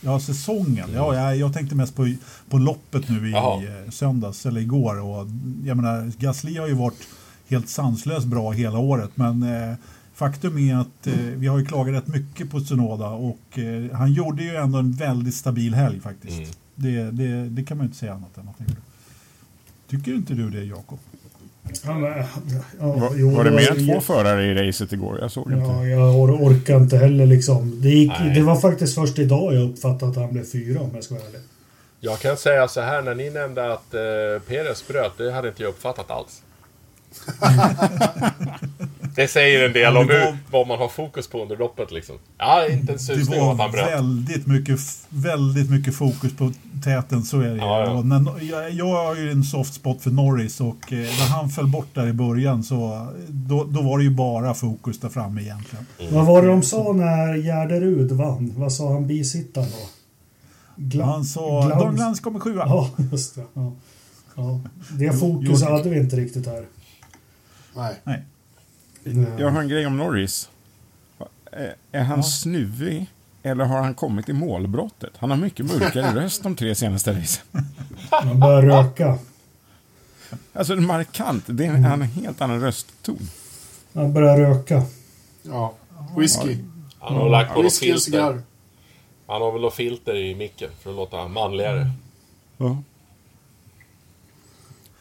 ja, säsongen. Ja, jag, jag tänkte mest på, på loppet nu i Jaha. eh, söndags, eller igår. Och, jag menar, Gasly har ju varit helt sanslöst bra hela året, men eh, faktum är att eh, vi har ju klagat rätt mycket på Tsunoda och eh, han gjorde ju ändå en väldigt stabil helg faktiskt. Mm. Det, det, det kan man ju inte säga annat än att han gjorde. Tycker inte du det, Jakob? Ja, men, ja, Var, jo, var det mer än två förare i racet igår? Jag såg inte. Ja, jag or orkar inte heller liksom. Det, gick, det var faktiskt först idag jag uppfattade att han blev fyra om jag ska vara ärlig. Jag kan säga så här, när ni nämnde att eh, Perez bröt, det hade inte jag uppfattat alls. det säger en del Ja, om det var- hur, vad man har fokus på under loppet liksom. Ja, inte en Det susning om att han var bröt. väldigt mycket, väldigt mycket fokus på täten, så är det. Ja, ja. Jag, jag har ju en soft spot för Norris och eh, när han föll bort där i början så då, då var det ju bara fokus där framme egentligen. Vad var det de sa när Gärderud vann? Vad sa han bisittaren då? Gla- Han sa glans- Glans kommer sjua. Ja, just det. Ja. Ja. Det Jo, fokus jo. hade vi inte riktigt här. Nej. Nej. Jag har en grej om Norris. Är- Är han Ja. snuvig eller har han kommit i målbrottet? Han har mycket mörkare röst de tre senaste racen. Man börjar röka. Alltså markant. Det är en, han har en helt annan röstton. Man börjar röka. Ja. Whisky. Han har lagt på Whisky och filter. cigarr. Han har väl något filter i micken för att låta manligare. Ja.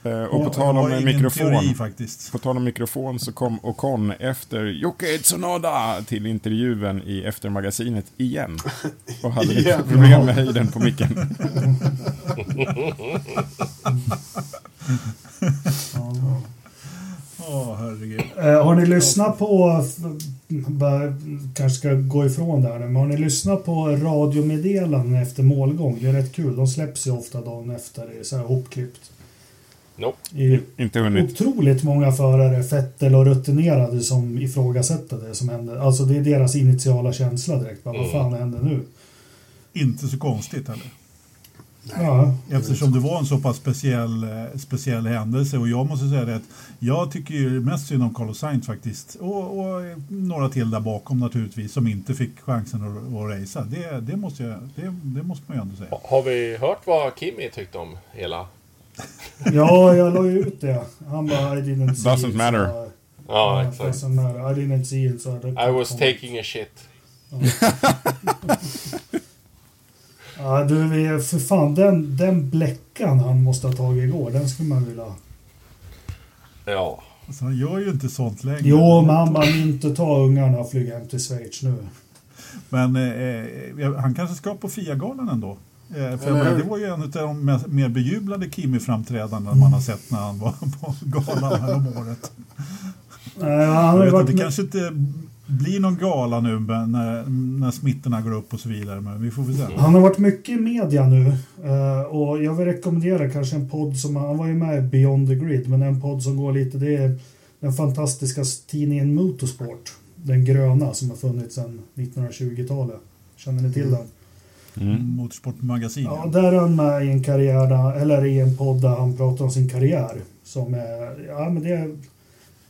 Eh, Och på tal om mikrofon. teori faktiskt. På tal om mikrofon så kom Ocon efter Jocke Tsunoda till intervjun i Eftermagasinet igen. Och hade lite problem med höjden på micken. Herregud. Eh, har ni lyssnat på, kanske ska gå ifrån där men har ni lyssnat på radiomeddelanden efter målgång? Det är rätt kul. De släpps ju ofta dagen efter. Det är så här hopklippt. Nope. I Inte hunnit. otroligt många förare, Fettel och rutinerade, som ifrågasätter det som hände. Alltså det är deras initiala känsla direkt. Bara, Vad Mm. fan händer nu? Inte så konstigt heller. Ja, Eftersom det var en så pass speciell, eh, speciell händelse. Och jag måste säga det att jag tycker ju mest synd om Carlos Sainz faktiskt. Och, och några till där bakom naturligtvis som inte fick chansen att, att racea. Det, det, måste jag, det, det måste man ju ändå säga. Ha- Har vi hört vad Kimi tyckte om hela... ja, jag la ju ut det. Han bara, I didn't see Doesn't it. matter. Så, Ja, ja, exakt. doesn't matter. I didn't see it. Så det I was taking a shit. Ja, du, för fan, den, den bläckan han måste ha tagit igår, den skulle man vilja... Ja. Alltså, han gör ju inte sånt längre. Jo, men han bara inte ta ungarna och flyga hem till Schweiz nu. Men eh, han kanske ska på FIA-galan ändå. Eh, för menar, det var ju en av de mer- bejublade Kimi-framträdanden man har sett när han var på galan här om året. Nej, han Jag vet varit det kanske inte blir någon gala nu när, när smittorna går upp och så vidare, men vi får väl se. Han har varit mycket i media nu eh, och jag vill rekommendera kanske en podd som, han var ju med i Beyond the Grid, men en podd som går lite, det är den fantastiska tidningen Motorsport. Den gröna som har funnits sedan 1920-talet. Känner ni till den? Mm. Motorsportmagasin. Ja, där är han med i en karriär, eller i en podd där han pratar om sin karriär. Som är, ja men det är,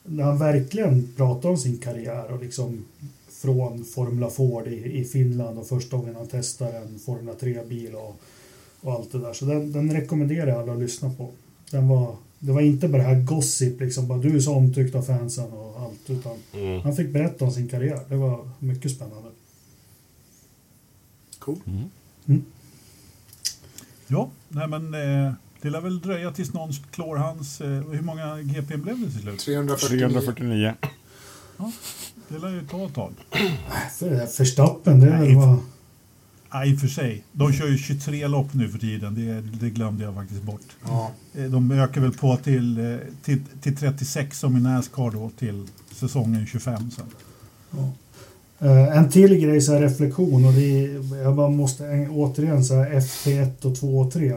där han verkligen pratar om sin karriär och liksom från Formula Ford i, i Finland och första gången han testar en Formula 3-bil och, och allt det där. Så den, den rekommenderar jag alla att lyssna på. Den var, det var inte bara det här gossip, liksom bara du är så omtyckt av fansen och allt, utan Mm. han fick berätta om sin karriär. Det var mycket spännande. Cool. Ja, nej men eh, det lär väl dröja tills någon klår hans... Eh, hur många GP blev det till slut? 349. 349. Det lär ju ta ett tag. För, Verstappen, det Nej, var... Ja, i och för sig. De kör ju 23 lopp nu för tiden. Det, det glömde jag faktiskt bort. Ja. Eh, De ökar väl på till, eh, till, till 36 som i Nascar då till säsongen 25 sen. Ja. Eh, en till grej så reflektion och det är, jag bara måste en, återigen så här FP1 och 2 och 3.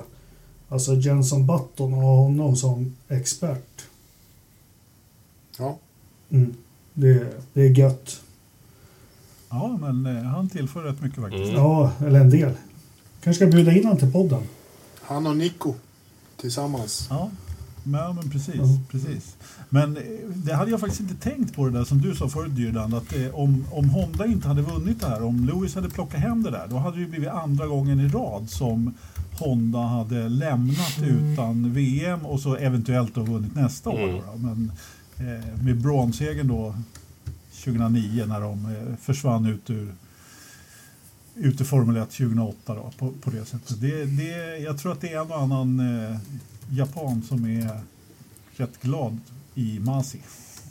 Alltså Jenson Button och ha honom som expert. ja. Mm. Det, det är gött. Ja, men eh, han tillför rätt mycket faktiskt. Mm. Ja, eller en del. Kanske ska bjuda in honom till podden. Han och Nico tillsammans. Ja, men, men precis, Ja. precis. Men eh, det hade jag faktiskt inte tänkt på det där som du sa förut Dyrdan, att eh, om, om Honda inte hade vunnit det här, om Lewis hade plockat hem det där, då hade det ju blivit andra gången i rad som Honda hade lämnat utan VM och så eventuellt då vunnit nästa år. Mm. Då, då. Men eh, med bronsegern då 2009 när de eh, försvann ut ur ut ur Formel 1 2008 då, på, på det sättet. Det, det, jag tror att det är en och annan eh, japan som är rätt glad i Masi.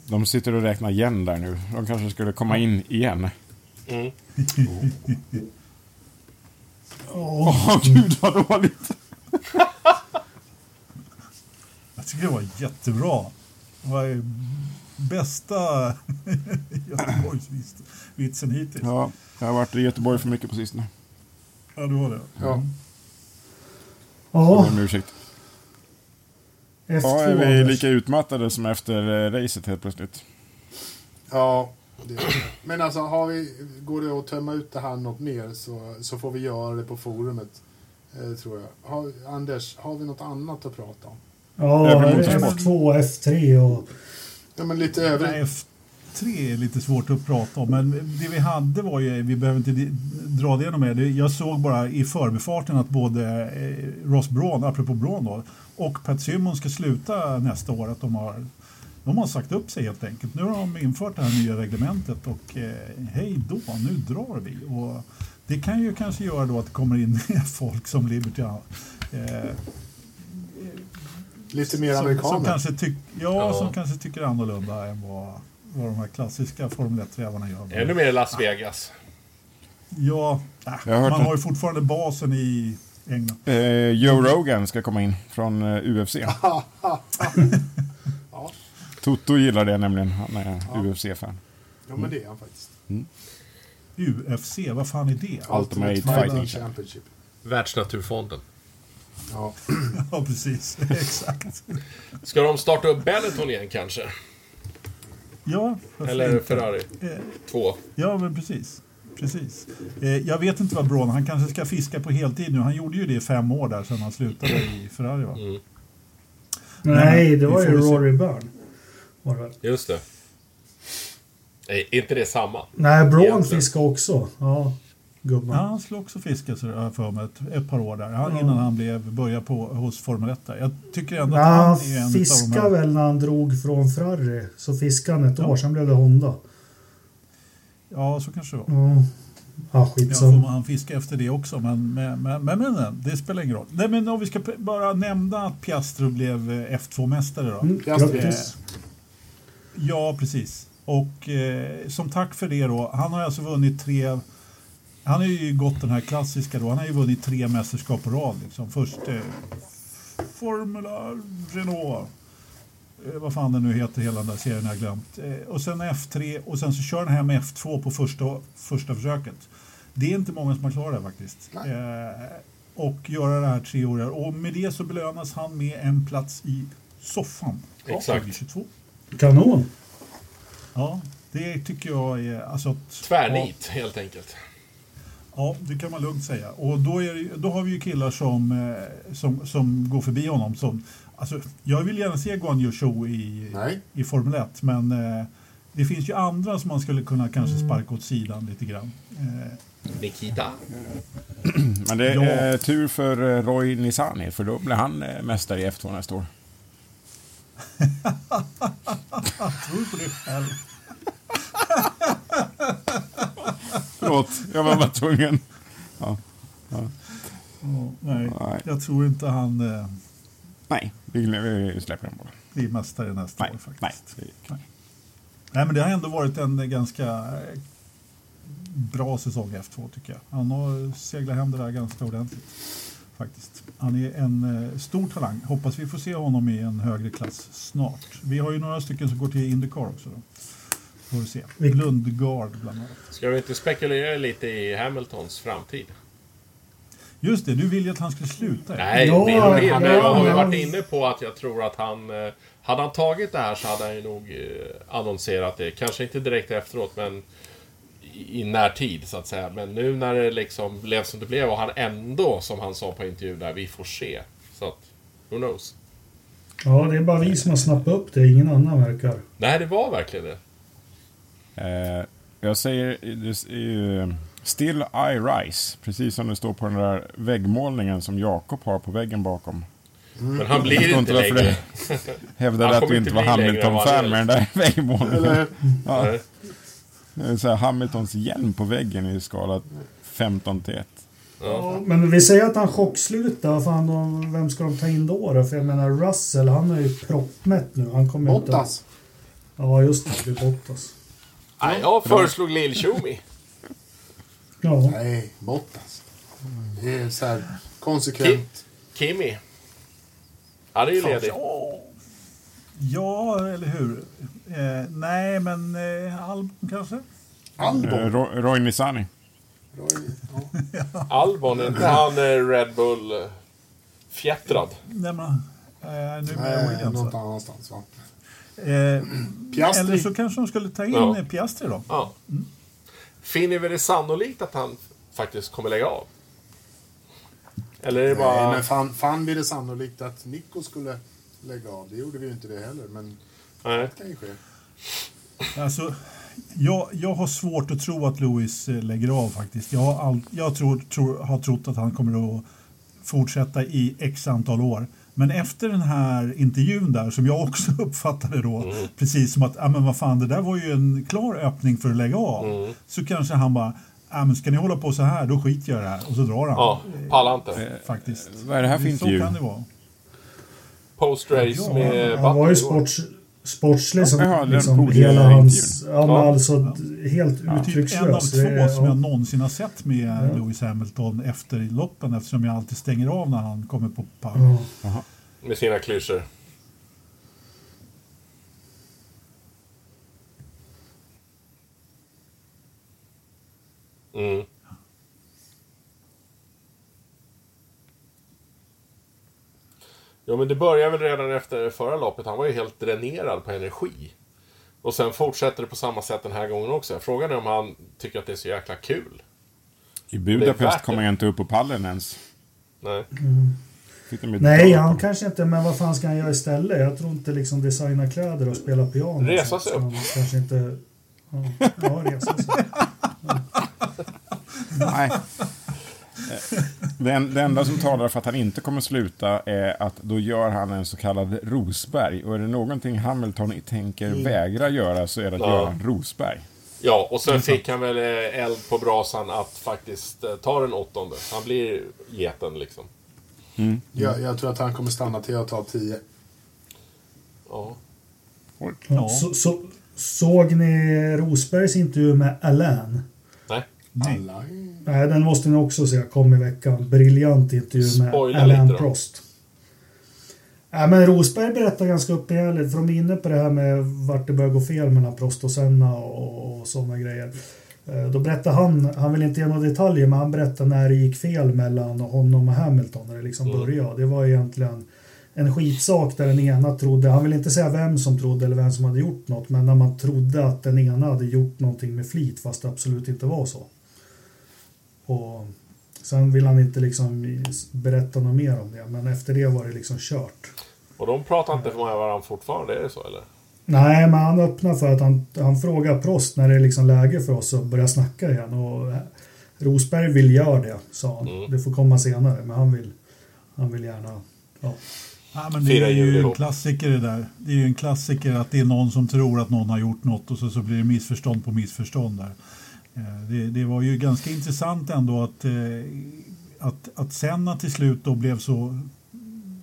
De sitter och räknar igen där nu. De kanske skulle komma in igen. Mm. Åh, gud vad dåligt. Jag tycker det var jättebra. Det var bästa Göteborgsvitsen hittills. Ja, Ja, jag har varit i Göteborg för mycket på sistone. du har det. Ja. Jag Ja, ber om ursäkt. F2 Ja, är vi lika utmattade som efter eh, racet helt plötsligt? Ja, det. Men alltså, har vi, går det att tömma ut det här något mer så, så får vi göra det på forumet. Eh, tror jag. Har, Anders, har vi något annat att prata om? Ja, Även motorsport. F2 F3 och... Ja, men lite övrigt. Nej, F3 är lite svårt att prata om, men det vi hade var ju, vi behöver inte dra det ännu mer. Det- Jag såg bara i förbifarten att både eh, Ross Braun, apropå Braun då, och Pat Simon ska sluta nästa år. Att de har, de har sagt upp sig helt enkelt. Nu har de infört det här nya reglementet och eh, hej då, nu drar vi. Och det kan ju kanske göra då att det kommer in folk som Liberty. Eh, Lite mer som, amerikaner. som kanske, tyck, ja, Ja. som kanske tycker annorlunda än vad, vad de här klassiska Formel 1-rävarna gör. Ännu mer Las Vegas. Ja, äh, man har ju fortfarande basen i England. Eh, Joe Rogan ska komma in från eh, UFC. ja. Toto gillar det nämligen. Han är UFC-fan. ja, men det är han faktiskt. UFC, vad fan är det? Ultimate Fighting Fighting Championship. Världsnaturfonden. Ja. Ja, precis. Exakt. Ska de starta upp Benetton igen kanske? Ja, Eller inte? Ferrari? Eh, Två. Ja, men precis. Precis. Eh, jag vet inte vad Braun, han kanske ska fiska på heltid nu. Han gjorde ju det i fem år där sedan han slutade i Ferrari va? Mm. Nej, det var ju. Rory Byrne. Var det? Just det. Nej, inte det samma? Nej, Braun fiskade också. Ja, gubben. Ja, han skulle också fiska för mig ett, ett par år där. Han, Ja. Innan han blev, började på, hos Formel 1 där. Jag tycker ändå att Ja, han är en av de fiskade här... väl när han drog från Ferrari. Så fiskade han ett Ja. år, sen blev det Honda. Ja, så kanske det var. Ja, ja Ja, får skitsamma. man fiska efter det också, men, men, men, men, men det spelar ingen roll. Nej, men om vi ska bara nämna att Piastro blev eh, F2-mästare då. Mm, grattis. Ja, precis. Och eh, som tack för det då, han har alltså vunnit tre... Han har ju gått den här klassiska då, han har ju vunnit tre mästerskap på rad. Liksom. Först eh, Formula Renault, eh, vad fan det nu heter, hela den där serien har jag glömt. Eh, och sen F3 och sen så kör han hem F2 på första, första försöket. Det är inte många som har klarat det faktiskt. Eh, och göra det här tre år. Och med det så belönas han med en plats i soffan. Exakt. 2022. Kanon. Ja, det tycker jag är... Alltså, att- Tvärnit, helt enkelt. Ja, det kan man lugnt säga. Och då, är då har vi ju killar som, eh, som, som går förbi honom. Som, alltså, jag vill gärna se Guan Yu Zhou i, Nej. i Formel 1, men eh, det finns ju andra som man skulle kunna kanske sparka åt sidan lite grann. Eh, Nikita. Men det Ja. är tur för eh, Roy Nissani, för då blir han eh, mästare i F2 nästa år. tror på det själv. Förlåt, jag var bara tvungen. Ja. Ja, nej, Nej. jag tror inte han eh, Nej, vi, vi släpper den bara. blir mästare nästa Nej, år faktiskt. nej. det- Nej, men det har ändå varit en ganska eh, bra säsong F2 tycker jag. Han har seglat hem det där ganska ordentligt. Faktiskt. Han är en eh, stor talang. Hoppas vi får se honom i en högre klass snart. Vi har ju några stycken som går till Indycar också. Då. Får vi se. Lundgard bland annat. Ska vi inte spekulera lite i Hamiltons framtid? Just det, du vill ju att han skulle sluta. ja. Nej, Ja, och mer. Men jag har ju ja. varit inne på att jag tror att han... eh, Hade han tagit det här så hade han ju nog eh, annonserat det. Kanske inte direkt efteråt, men i, i närtid så att säga. Men nu när det liksom blev som det blev och han ändå, som han sa på intervju där, vi får se. Så att, who knows? Ja, det är bara vi som har snappat upp det. Ingen annan verkar. Nej, det var verkligen det. Eh, jag säger, det är ju Still I Rise, precis som det står på den där väggmålningen som Jakob har på väggen bakom. Men han blir inte längre. det Hävdade Han att du inte inte var Hamilton-fan är. med den där väggmålningen. Eller, Ja, är så här Hamiltons hjälm på väggen i skala 15 till 1. Ja, men vi säger att han chockslutar. Vad Fan, då, vem ska de ta in då, då? För jag menar Russell, han är ju proppmätt nu. Han kommer inte... Bottas. Ja, just det. Det är Bottas. Nej, jag föreslog Lill Tjumi. Ja. Nej, Bottas. Det är så här konsekvent. Kimi. Han är ju ledig. Ja, ja eller hur? Eh, nej, men eh, Albon kanske? Eh, Albon. Ro- Roy Nissani. Roy, ja. Albon, är inte han eh, Red Bull eh, fjättrad? Nej, men, eh, nu med Williams. något va? annanstans va? Eh, Piastri. eller så kanske de skulle ta in Ja. Piastri då. Ja. Finner vi det sannolikt att han faktiskt kommer lägga av? Eller är det Nej, bara... men fan, fan vi det sannolikt att Nico skulle lägga av. Det gjorde vi ju inte det heller, men Nej. det kan ju ske. Alltså, jag, jag har svårt att tro att Lewis eh, lägger av faktiskt. Jag, har, all, jag tror, tror, har trott att han kommer att fortsätta i x antal år. Men efter den här intervjun där, som jag också uppfattade då, Mm. precis som att, ja men vad fan, det där var ju en klar öppning för att lägga av. Mm. Så kanske han bara, ja men ska ni hålla på så här, då skiter jag i det här. Och så drar han. Ja, pallar inte. Faktiskt. Vad är det här för intervju? Så kan det vara. Post-race Ja, med Han var ju sports, sportslig som den liksom hela hans... Ja, men Ja. alltså helt Typ en av uttryckslös. två är- som ja. jag någonsin har sett med Lewis Hamilton efter loppen eftersom jag alltid stänger av när han kommer på pall. Ja. Med sina klyschor. Mm. Jo, men det började väl redan efter förra loppet. Han var ju helt dränerad på energi. Och sen fortsätter det på samma sätt den här gången också. Frågan är om han tycker att det är så jäkla kul. I Budapest kommer jag inte upp på pallen ens. Nej. Med Nej, han kanske inte... Men vad fan ska han göra istället? Jag tror inte liksom designa kläder och spela piano. Resa sig upp. Kanske inte... Ja, ja resa sig. Nej. Eh, Det, en, det enda som talar för att han inte kommer sluta är att då gör han en så kallad Rosberg. Och är det någonting Hamilton tänker vägra göra så är det att Ja. göra en Rosberg. Ja, och sen fick han väl eh, eld på brasan att faktiskt eh, ta den åttonde. Han blir geten liksom. Jag, jag tror att han kommer stanna till att ta 10. Ja. Ja. Så, så, såg ni Rosbergs intervju med Alain? Nej. Nej. Nej, den måste ni också se. Kom i veckan. Briljant intervju med Spoila Alain. Prost. Ja, men Rosberg berättar ganska uppehärligt, för de är inne på det här med vart det börjar gå fel mellan Prost och Senna och, och sådana grejer. Eh, Då berättar han, han vill inte ge några detaljer, men han berättar när det gick fel mellan honom och Hamilton, när det liksom Mm. började. Det var egentligen en skitsak där den ena trodde, han vill inte säga vem som trodde eller vem som hade gjort något, men när man trodde att den ena hade gjort någonting med flit, fast det absolut inte var så. Och sen vill han inte liksom berätta något mer om det, men efter det var det liksom kört. Och de pratar inte med varandra fortfarande, är det så eller? Nej, men han öppnar för att han, han frågar Prost när det är liksom läge för oss att börja snacka igen. Och Rosberg vill göra det, sa han. Mm. Det får komma senare, men han vill, han vill gärna... Ja. Ja, men det är ju en klassiker det där. Det är ju en klassiker att det är någon som tror att någon har gjort något och så, så blir det missförstånd på missförstånd där. Eh, Det, det var ju ganska intressant ändå att, eh, att, att Senna till slut då blev så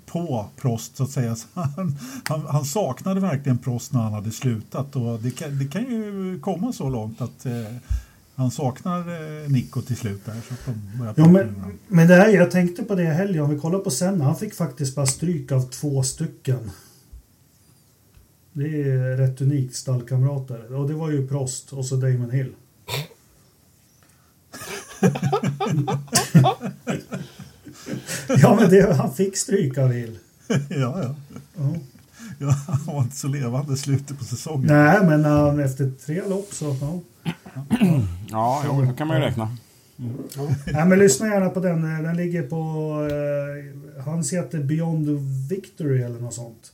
på Prost så att säga. Så han, han, han saknade verkligen Prost när han hade slutat och det kan, det kan ju komma så långt att eh, han saknar eh, Nico till slut där. Så att de Ja, men, men det här, jag tänkte på det i helgen, om vi kollar på Senna, han fick faktiskt bara stryk av två stycken. Det är rätt unikt stallkamrater. Och det var ju Prost och så Damon Hill. ja, men det, han fick stryk av Hill. ja, ja. Ja. ja, han var inte så levande slutet på säsongen. Nej, men när han efter tre lopp så... Ja. Ja, jo, det kan man ju räkna. Nej, men lyssna gärna på den. Den ligger på... Eh, hans heter Beyond Victory eller något sånt.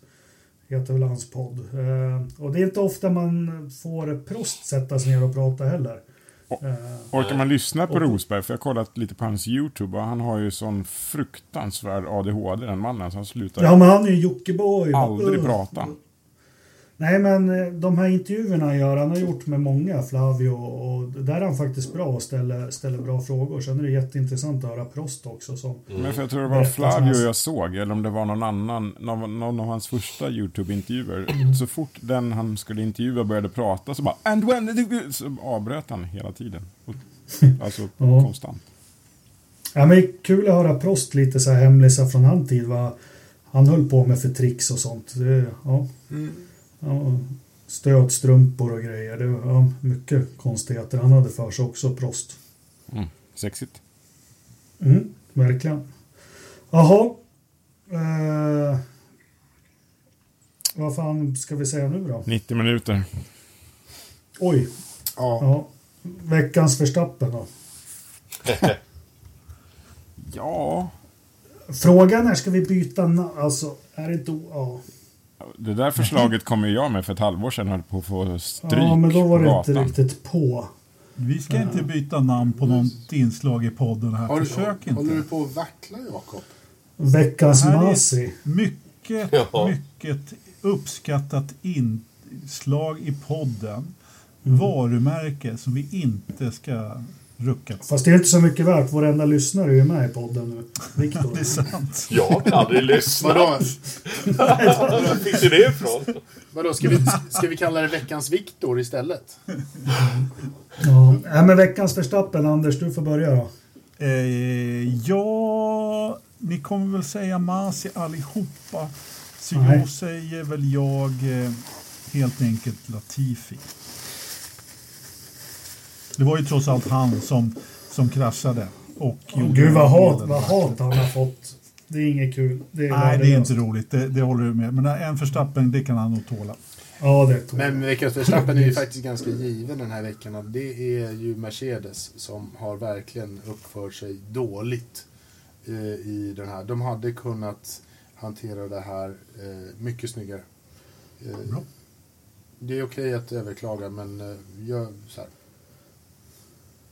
Heter väl hans podd. Eh, och det är inte ofta man får Prost sätta sig ner och prata heller. Eh, Orkar man lyssna på Rosberg? För jag har kollat lite på hans YouTube och han har ju sån fruktansvärd ADHD den mannen så han slutar ja, men han är ju Jockiboi. aldrig prata. Nej, men eh, de här intervjuerna gör, han har gjort med många, Flavio, och där är han faktiskt bra och ställer, ställer bra frågor. Sen är det jätteintressant att höra Prost också. Som, Men för jag tror det var Flavio jag såg, eller om det var någon annan, någon, någon av hans första YouTube-intervjuer. Så fort den han skulle intervjua började prata så bara And when... Så avbröt han hela tiden. Alltså Ja. konstant. Ja, men kul att höra Prost lite så här hemlisa från hans tid. Vad han höll på med för tricks och sånt. Det, ja. Ja, stödstrumpor och grejer. Det var ja, mycket konstigheter han hade för sig också, Prost. Mm. Sexigt. Mm, verkligen. Jaha. Eh, vad fan ska vi säga nu då? 90 minuter. Oj. Ja, Ja. Veckans förstappen då. Ja, Frågan är, ska vi byta na- Alltså, är det o- Ja. Det där förslaget kom ju jag med för ett halvår sedan höll på att få stryk ja, men då var det inte gatan. riktigt på. Vi ska inte byta namn på något inslag i podden här. har du, Försök håller du inte. på att vackla Jakob? Veckans Det här är- Masi. Mycket, Ja. mycket uppskattat inslag i podden. Varumärke som vi inte ska rucka på. Fast det är inte så mycket värt. Varenda lyssnare är ju med i podden nu. Viktor. Det är sant. Jag har aldrig lyssnat. Vadå, Var fick du det ifrån? vadå ska, vi, ska vi kalla det veckans Viktor istället? Ja. Nej, men veckans förstappen, Anders, du får börja då. Eh, ja, ni kommer väl säga Masi allihopa. Så Nej. jag säger väl jag eh, helt enkelt Latifi. Det var ju trots allt han som, som kraschade. Och gjorde Gud vad hat, vad hat han har fått. Det är inget kul. Det är Nej, det är inte roligt. Det, det håller du med. Men en förstappen, det kan han nog tåla. Ja, det tog Men veckans Verstappen är ju faktiskt ganska given den här veckan. Det är ju Mercedes som har verkligen uppfört sig dåligt eh, i den här. De hade kunnat hantera det här eh, mycket snyggare. Eh, Bra. det är okej att överklaga, men eh, gör så här.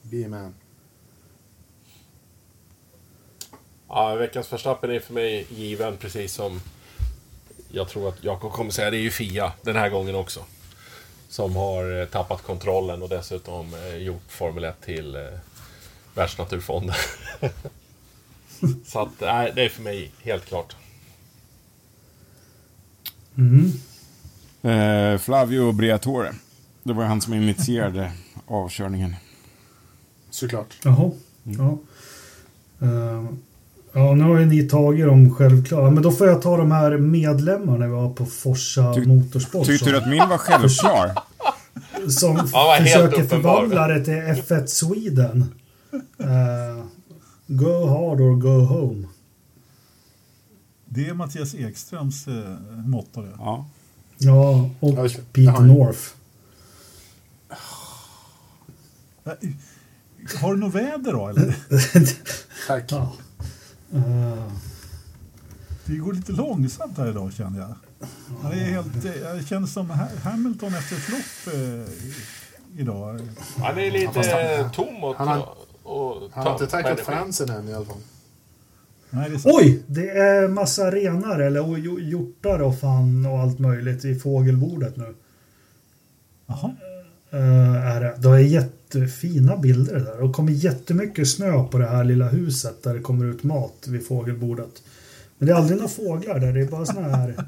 Be a man. Ja, veckans Verstappen är för mig given, precis som jag tror att Jakob kommer säga. Det är ju Fia den här gången också. Som har eh, tappat kontrollen och dessutom eh, gjort Formel 1 till eh, Världsnaturfonden. Så att, nej, det är för mig helt klart. Mm. Eh, Flavio Briatore. Det var han som initierade avkörningen. Såklart. Jaha. Ja. Eh, ja, nu har ju ni tagit dem självklara. Men då får jag ta de här medlemmarna vi har på Forsa Ty- Motorsport. Tyckte du att min var självklar? som helt försöker förvandla det till F1 Sweden. Eh, go hard or go home. Det är Mattias Ekströms eh, motto. Det. Ja. Ja, och Ja, just det. Pete Ja. North. Har du något väder då? Eller? Tack. ja. Eh, Det går lite långsamt här idag känner jag. Han är helt, jag känner som Ha- Hamilton efter ett lopp eh, idag. Han är lite han- tom och, han har- och Han har inte tackat energi. fansen än i alla fall. Nej, det. Oj! Det är massa renar eller hjortar och fan och allt möjligt i fågelbordet nu. Jaha. Uh, är det. det är jättefina bilder där. Och kommer jättemycket snö på det här lilla huset där det kommer ut mat vid fågelbordet. Men det är aldrig några fåglar där, det är bara såna här...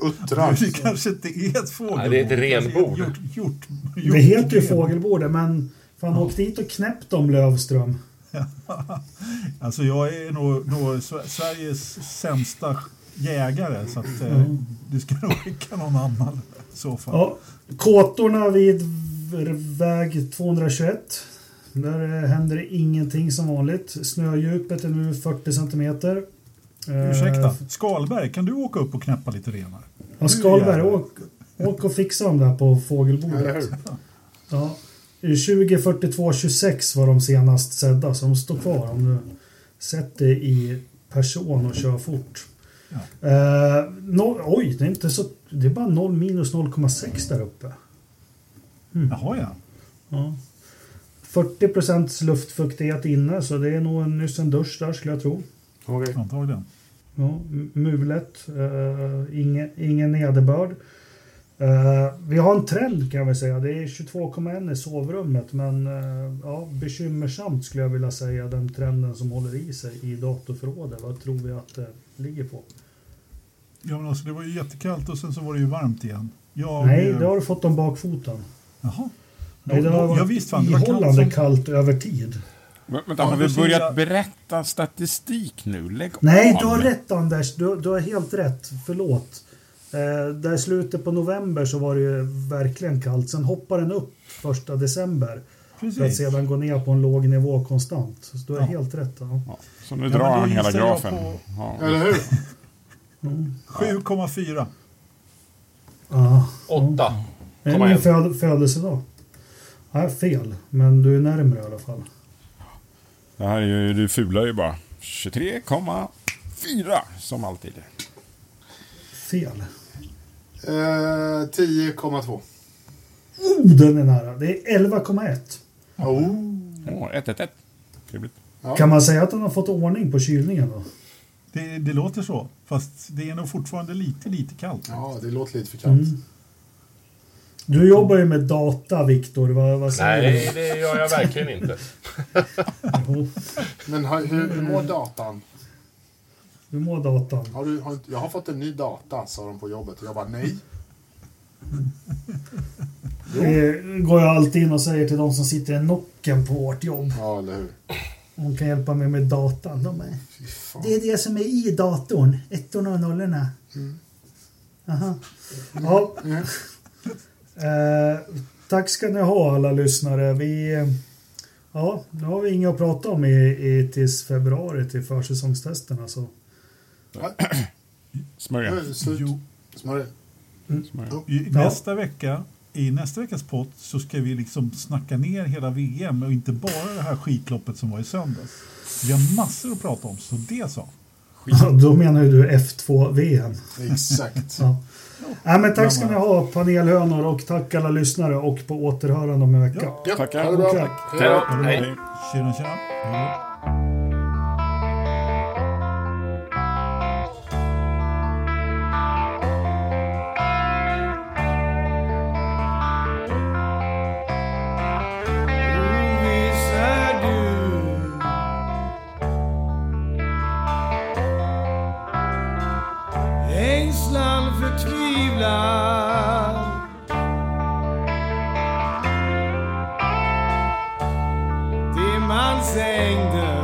Uttrar. Det kanske inte är ett fågelbord. Nej, det är ett renbord. Hjort, hjort, Det heter ju fågelbordet men fan åk dit och knäpp dem Lövström. Alltså jag är nog, nog Sver- Sveriges sämsta jägare så att eh, du ska nog skicka någon annan i så fall. Ja, kåtorna vid väg 221. Där eh, händer det ingenting som vanligt. Snödjupet är nu 40 centimeter. Eh, Ursäkta, Skalberg, kan du åka upp och knäppa lite renar? Ja, Skalberg, åk, åk och fixa dem där på fågelbordet. Ja. 20, 42, 26 var de senast sedda, så de står kvar om du sätter i person och kör fort. Eh, no, oj, det är, inte så, det är bara 0 minus 0,6 där uppe. Jaha ja. Ja. 40 procents luftfuktighet inne, så det är nog en, nyss en dusch där skulle jag tro. Okej. Antagligen. Ja, mulet, uh, ingen, ingen nederbörd. Eh, vi har en trend kan jag väl säga. Det är 22,1 i sovrummet men eh, ja, bekymmersamt skulle jag vilja säga den trenden som håller i sig i datorförrådet. Vad tror vi att det ligger på? Ja, men alltså, det var ju jättekallt och sen så var det ju varmt igen. Jag, Nej, eh, det har du fått om bakfoten. Jaha. Nej, det har ja, varit visst fan, det var kallt ihållande som... kallt över tid. Men, vänta, Ja, har vi precis, börjat ja. berätta statistik nu? Lägg Nej, av. du har rätt Anders. Du, du har helt rätt. Förlåt. Eh, där slutet på november så var det ju verkligen kallt. Sen hoppar den upp första december. För att Precis. sedan gå ner på en låg nivå konstant. Så du har Ja. helt rätt. Ja. Ja, så nu drar då han hela jag grafen. på- Ja. Eller hur? 7,4. Ja. Åtta. Det är Komma min föd födelsedag. Nej, fel. Men du är närmare i alla fall. Det här är ju, du fular ju bara. 23,4 som alltid. Fel. Eh, 10,2. Oh, den är nära. Det är 11,1. Oh. Åh, 111. Trevligt. Ja. Kan man säga att han har fått ordning på kylningen då? Det, det låter så. Fast det är nog fortfarande lite, lite kallt. ja, det låter lite för kallt. Mm. Du jobbar ju med data, Viktor. Vad, vad säger Nej, det gör jag verkligen inte. du? Men hur, hur mår datan? Hur mår datan? Har du, har, jag har fått en ny data, sa de på jobbet. Jag bara nej. Det går jag alltid in och säger till de som sitter i nocken på vårt jobb. Ja, eller hur? De kan hjälpa mig med datan. De är, det är det som är i datorn. Ettorna och nollorna. Aha. Ja. Mm. Eh, tack ska ni ha alla lyssnare. Vi, ja, nu har vi inget att prata om i, i tills februari till försäsongstesterna. Så. Smörja. Smörja. i, Ja. nästa vecka, I nästa veckas pott så ska vi liksom snacka ner hela VM och inte bara det här skitloppet som var i söndags. Vi har massor att prata om, så det så. Ja, då menar ju du F2-VM. Exakt. Ja. Ja, men tack ska ni ha panelhönor och tack alla lyssnare och på återhörande om en vecka. Ja. Ja, Tackar. Ha det bra. Tack. Hej då. Hej. Tjena, tjena. sang the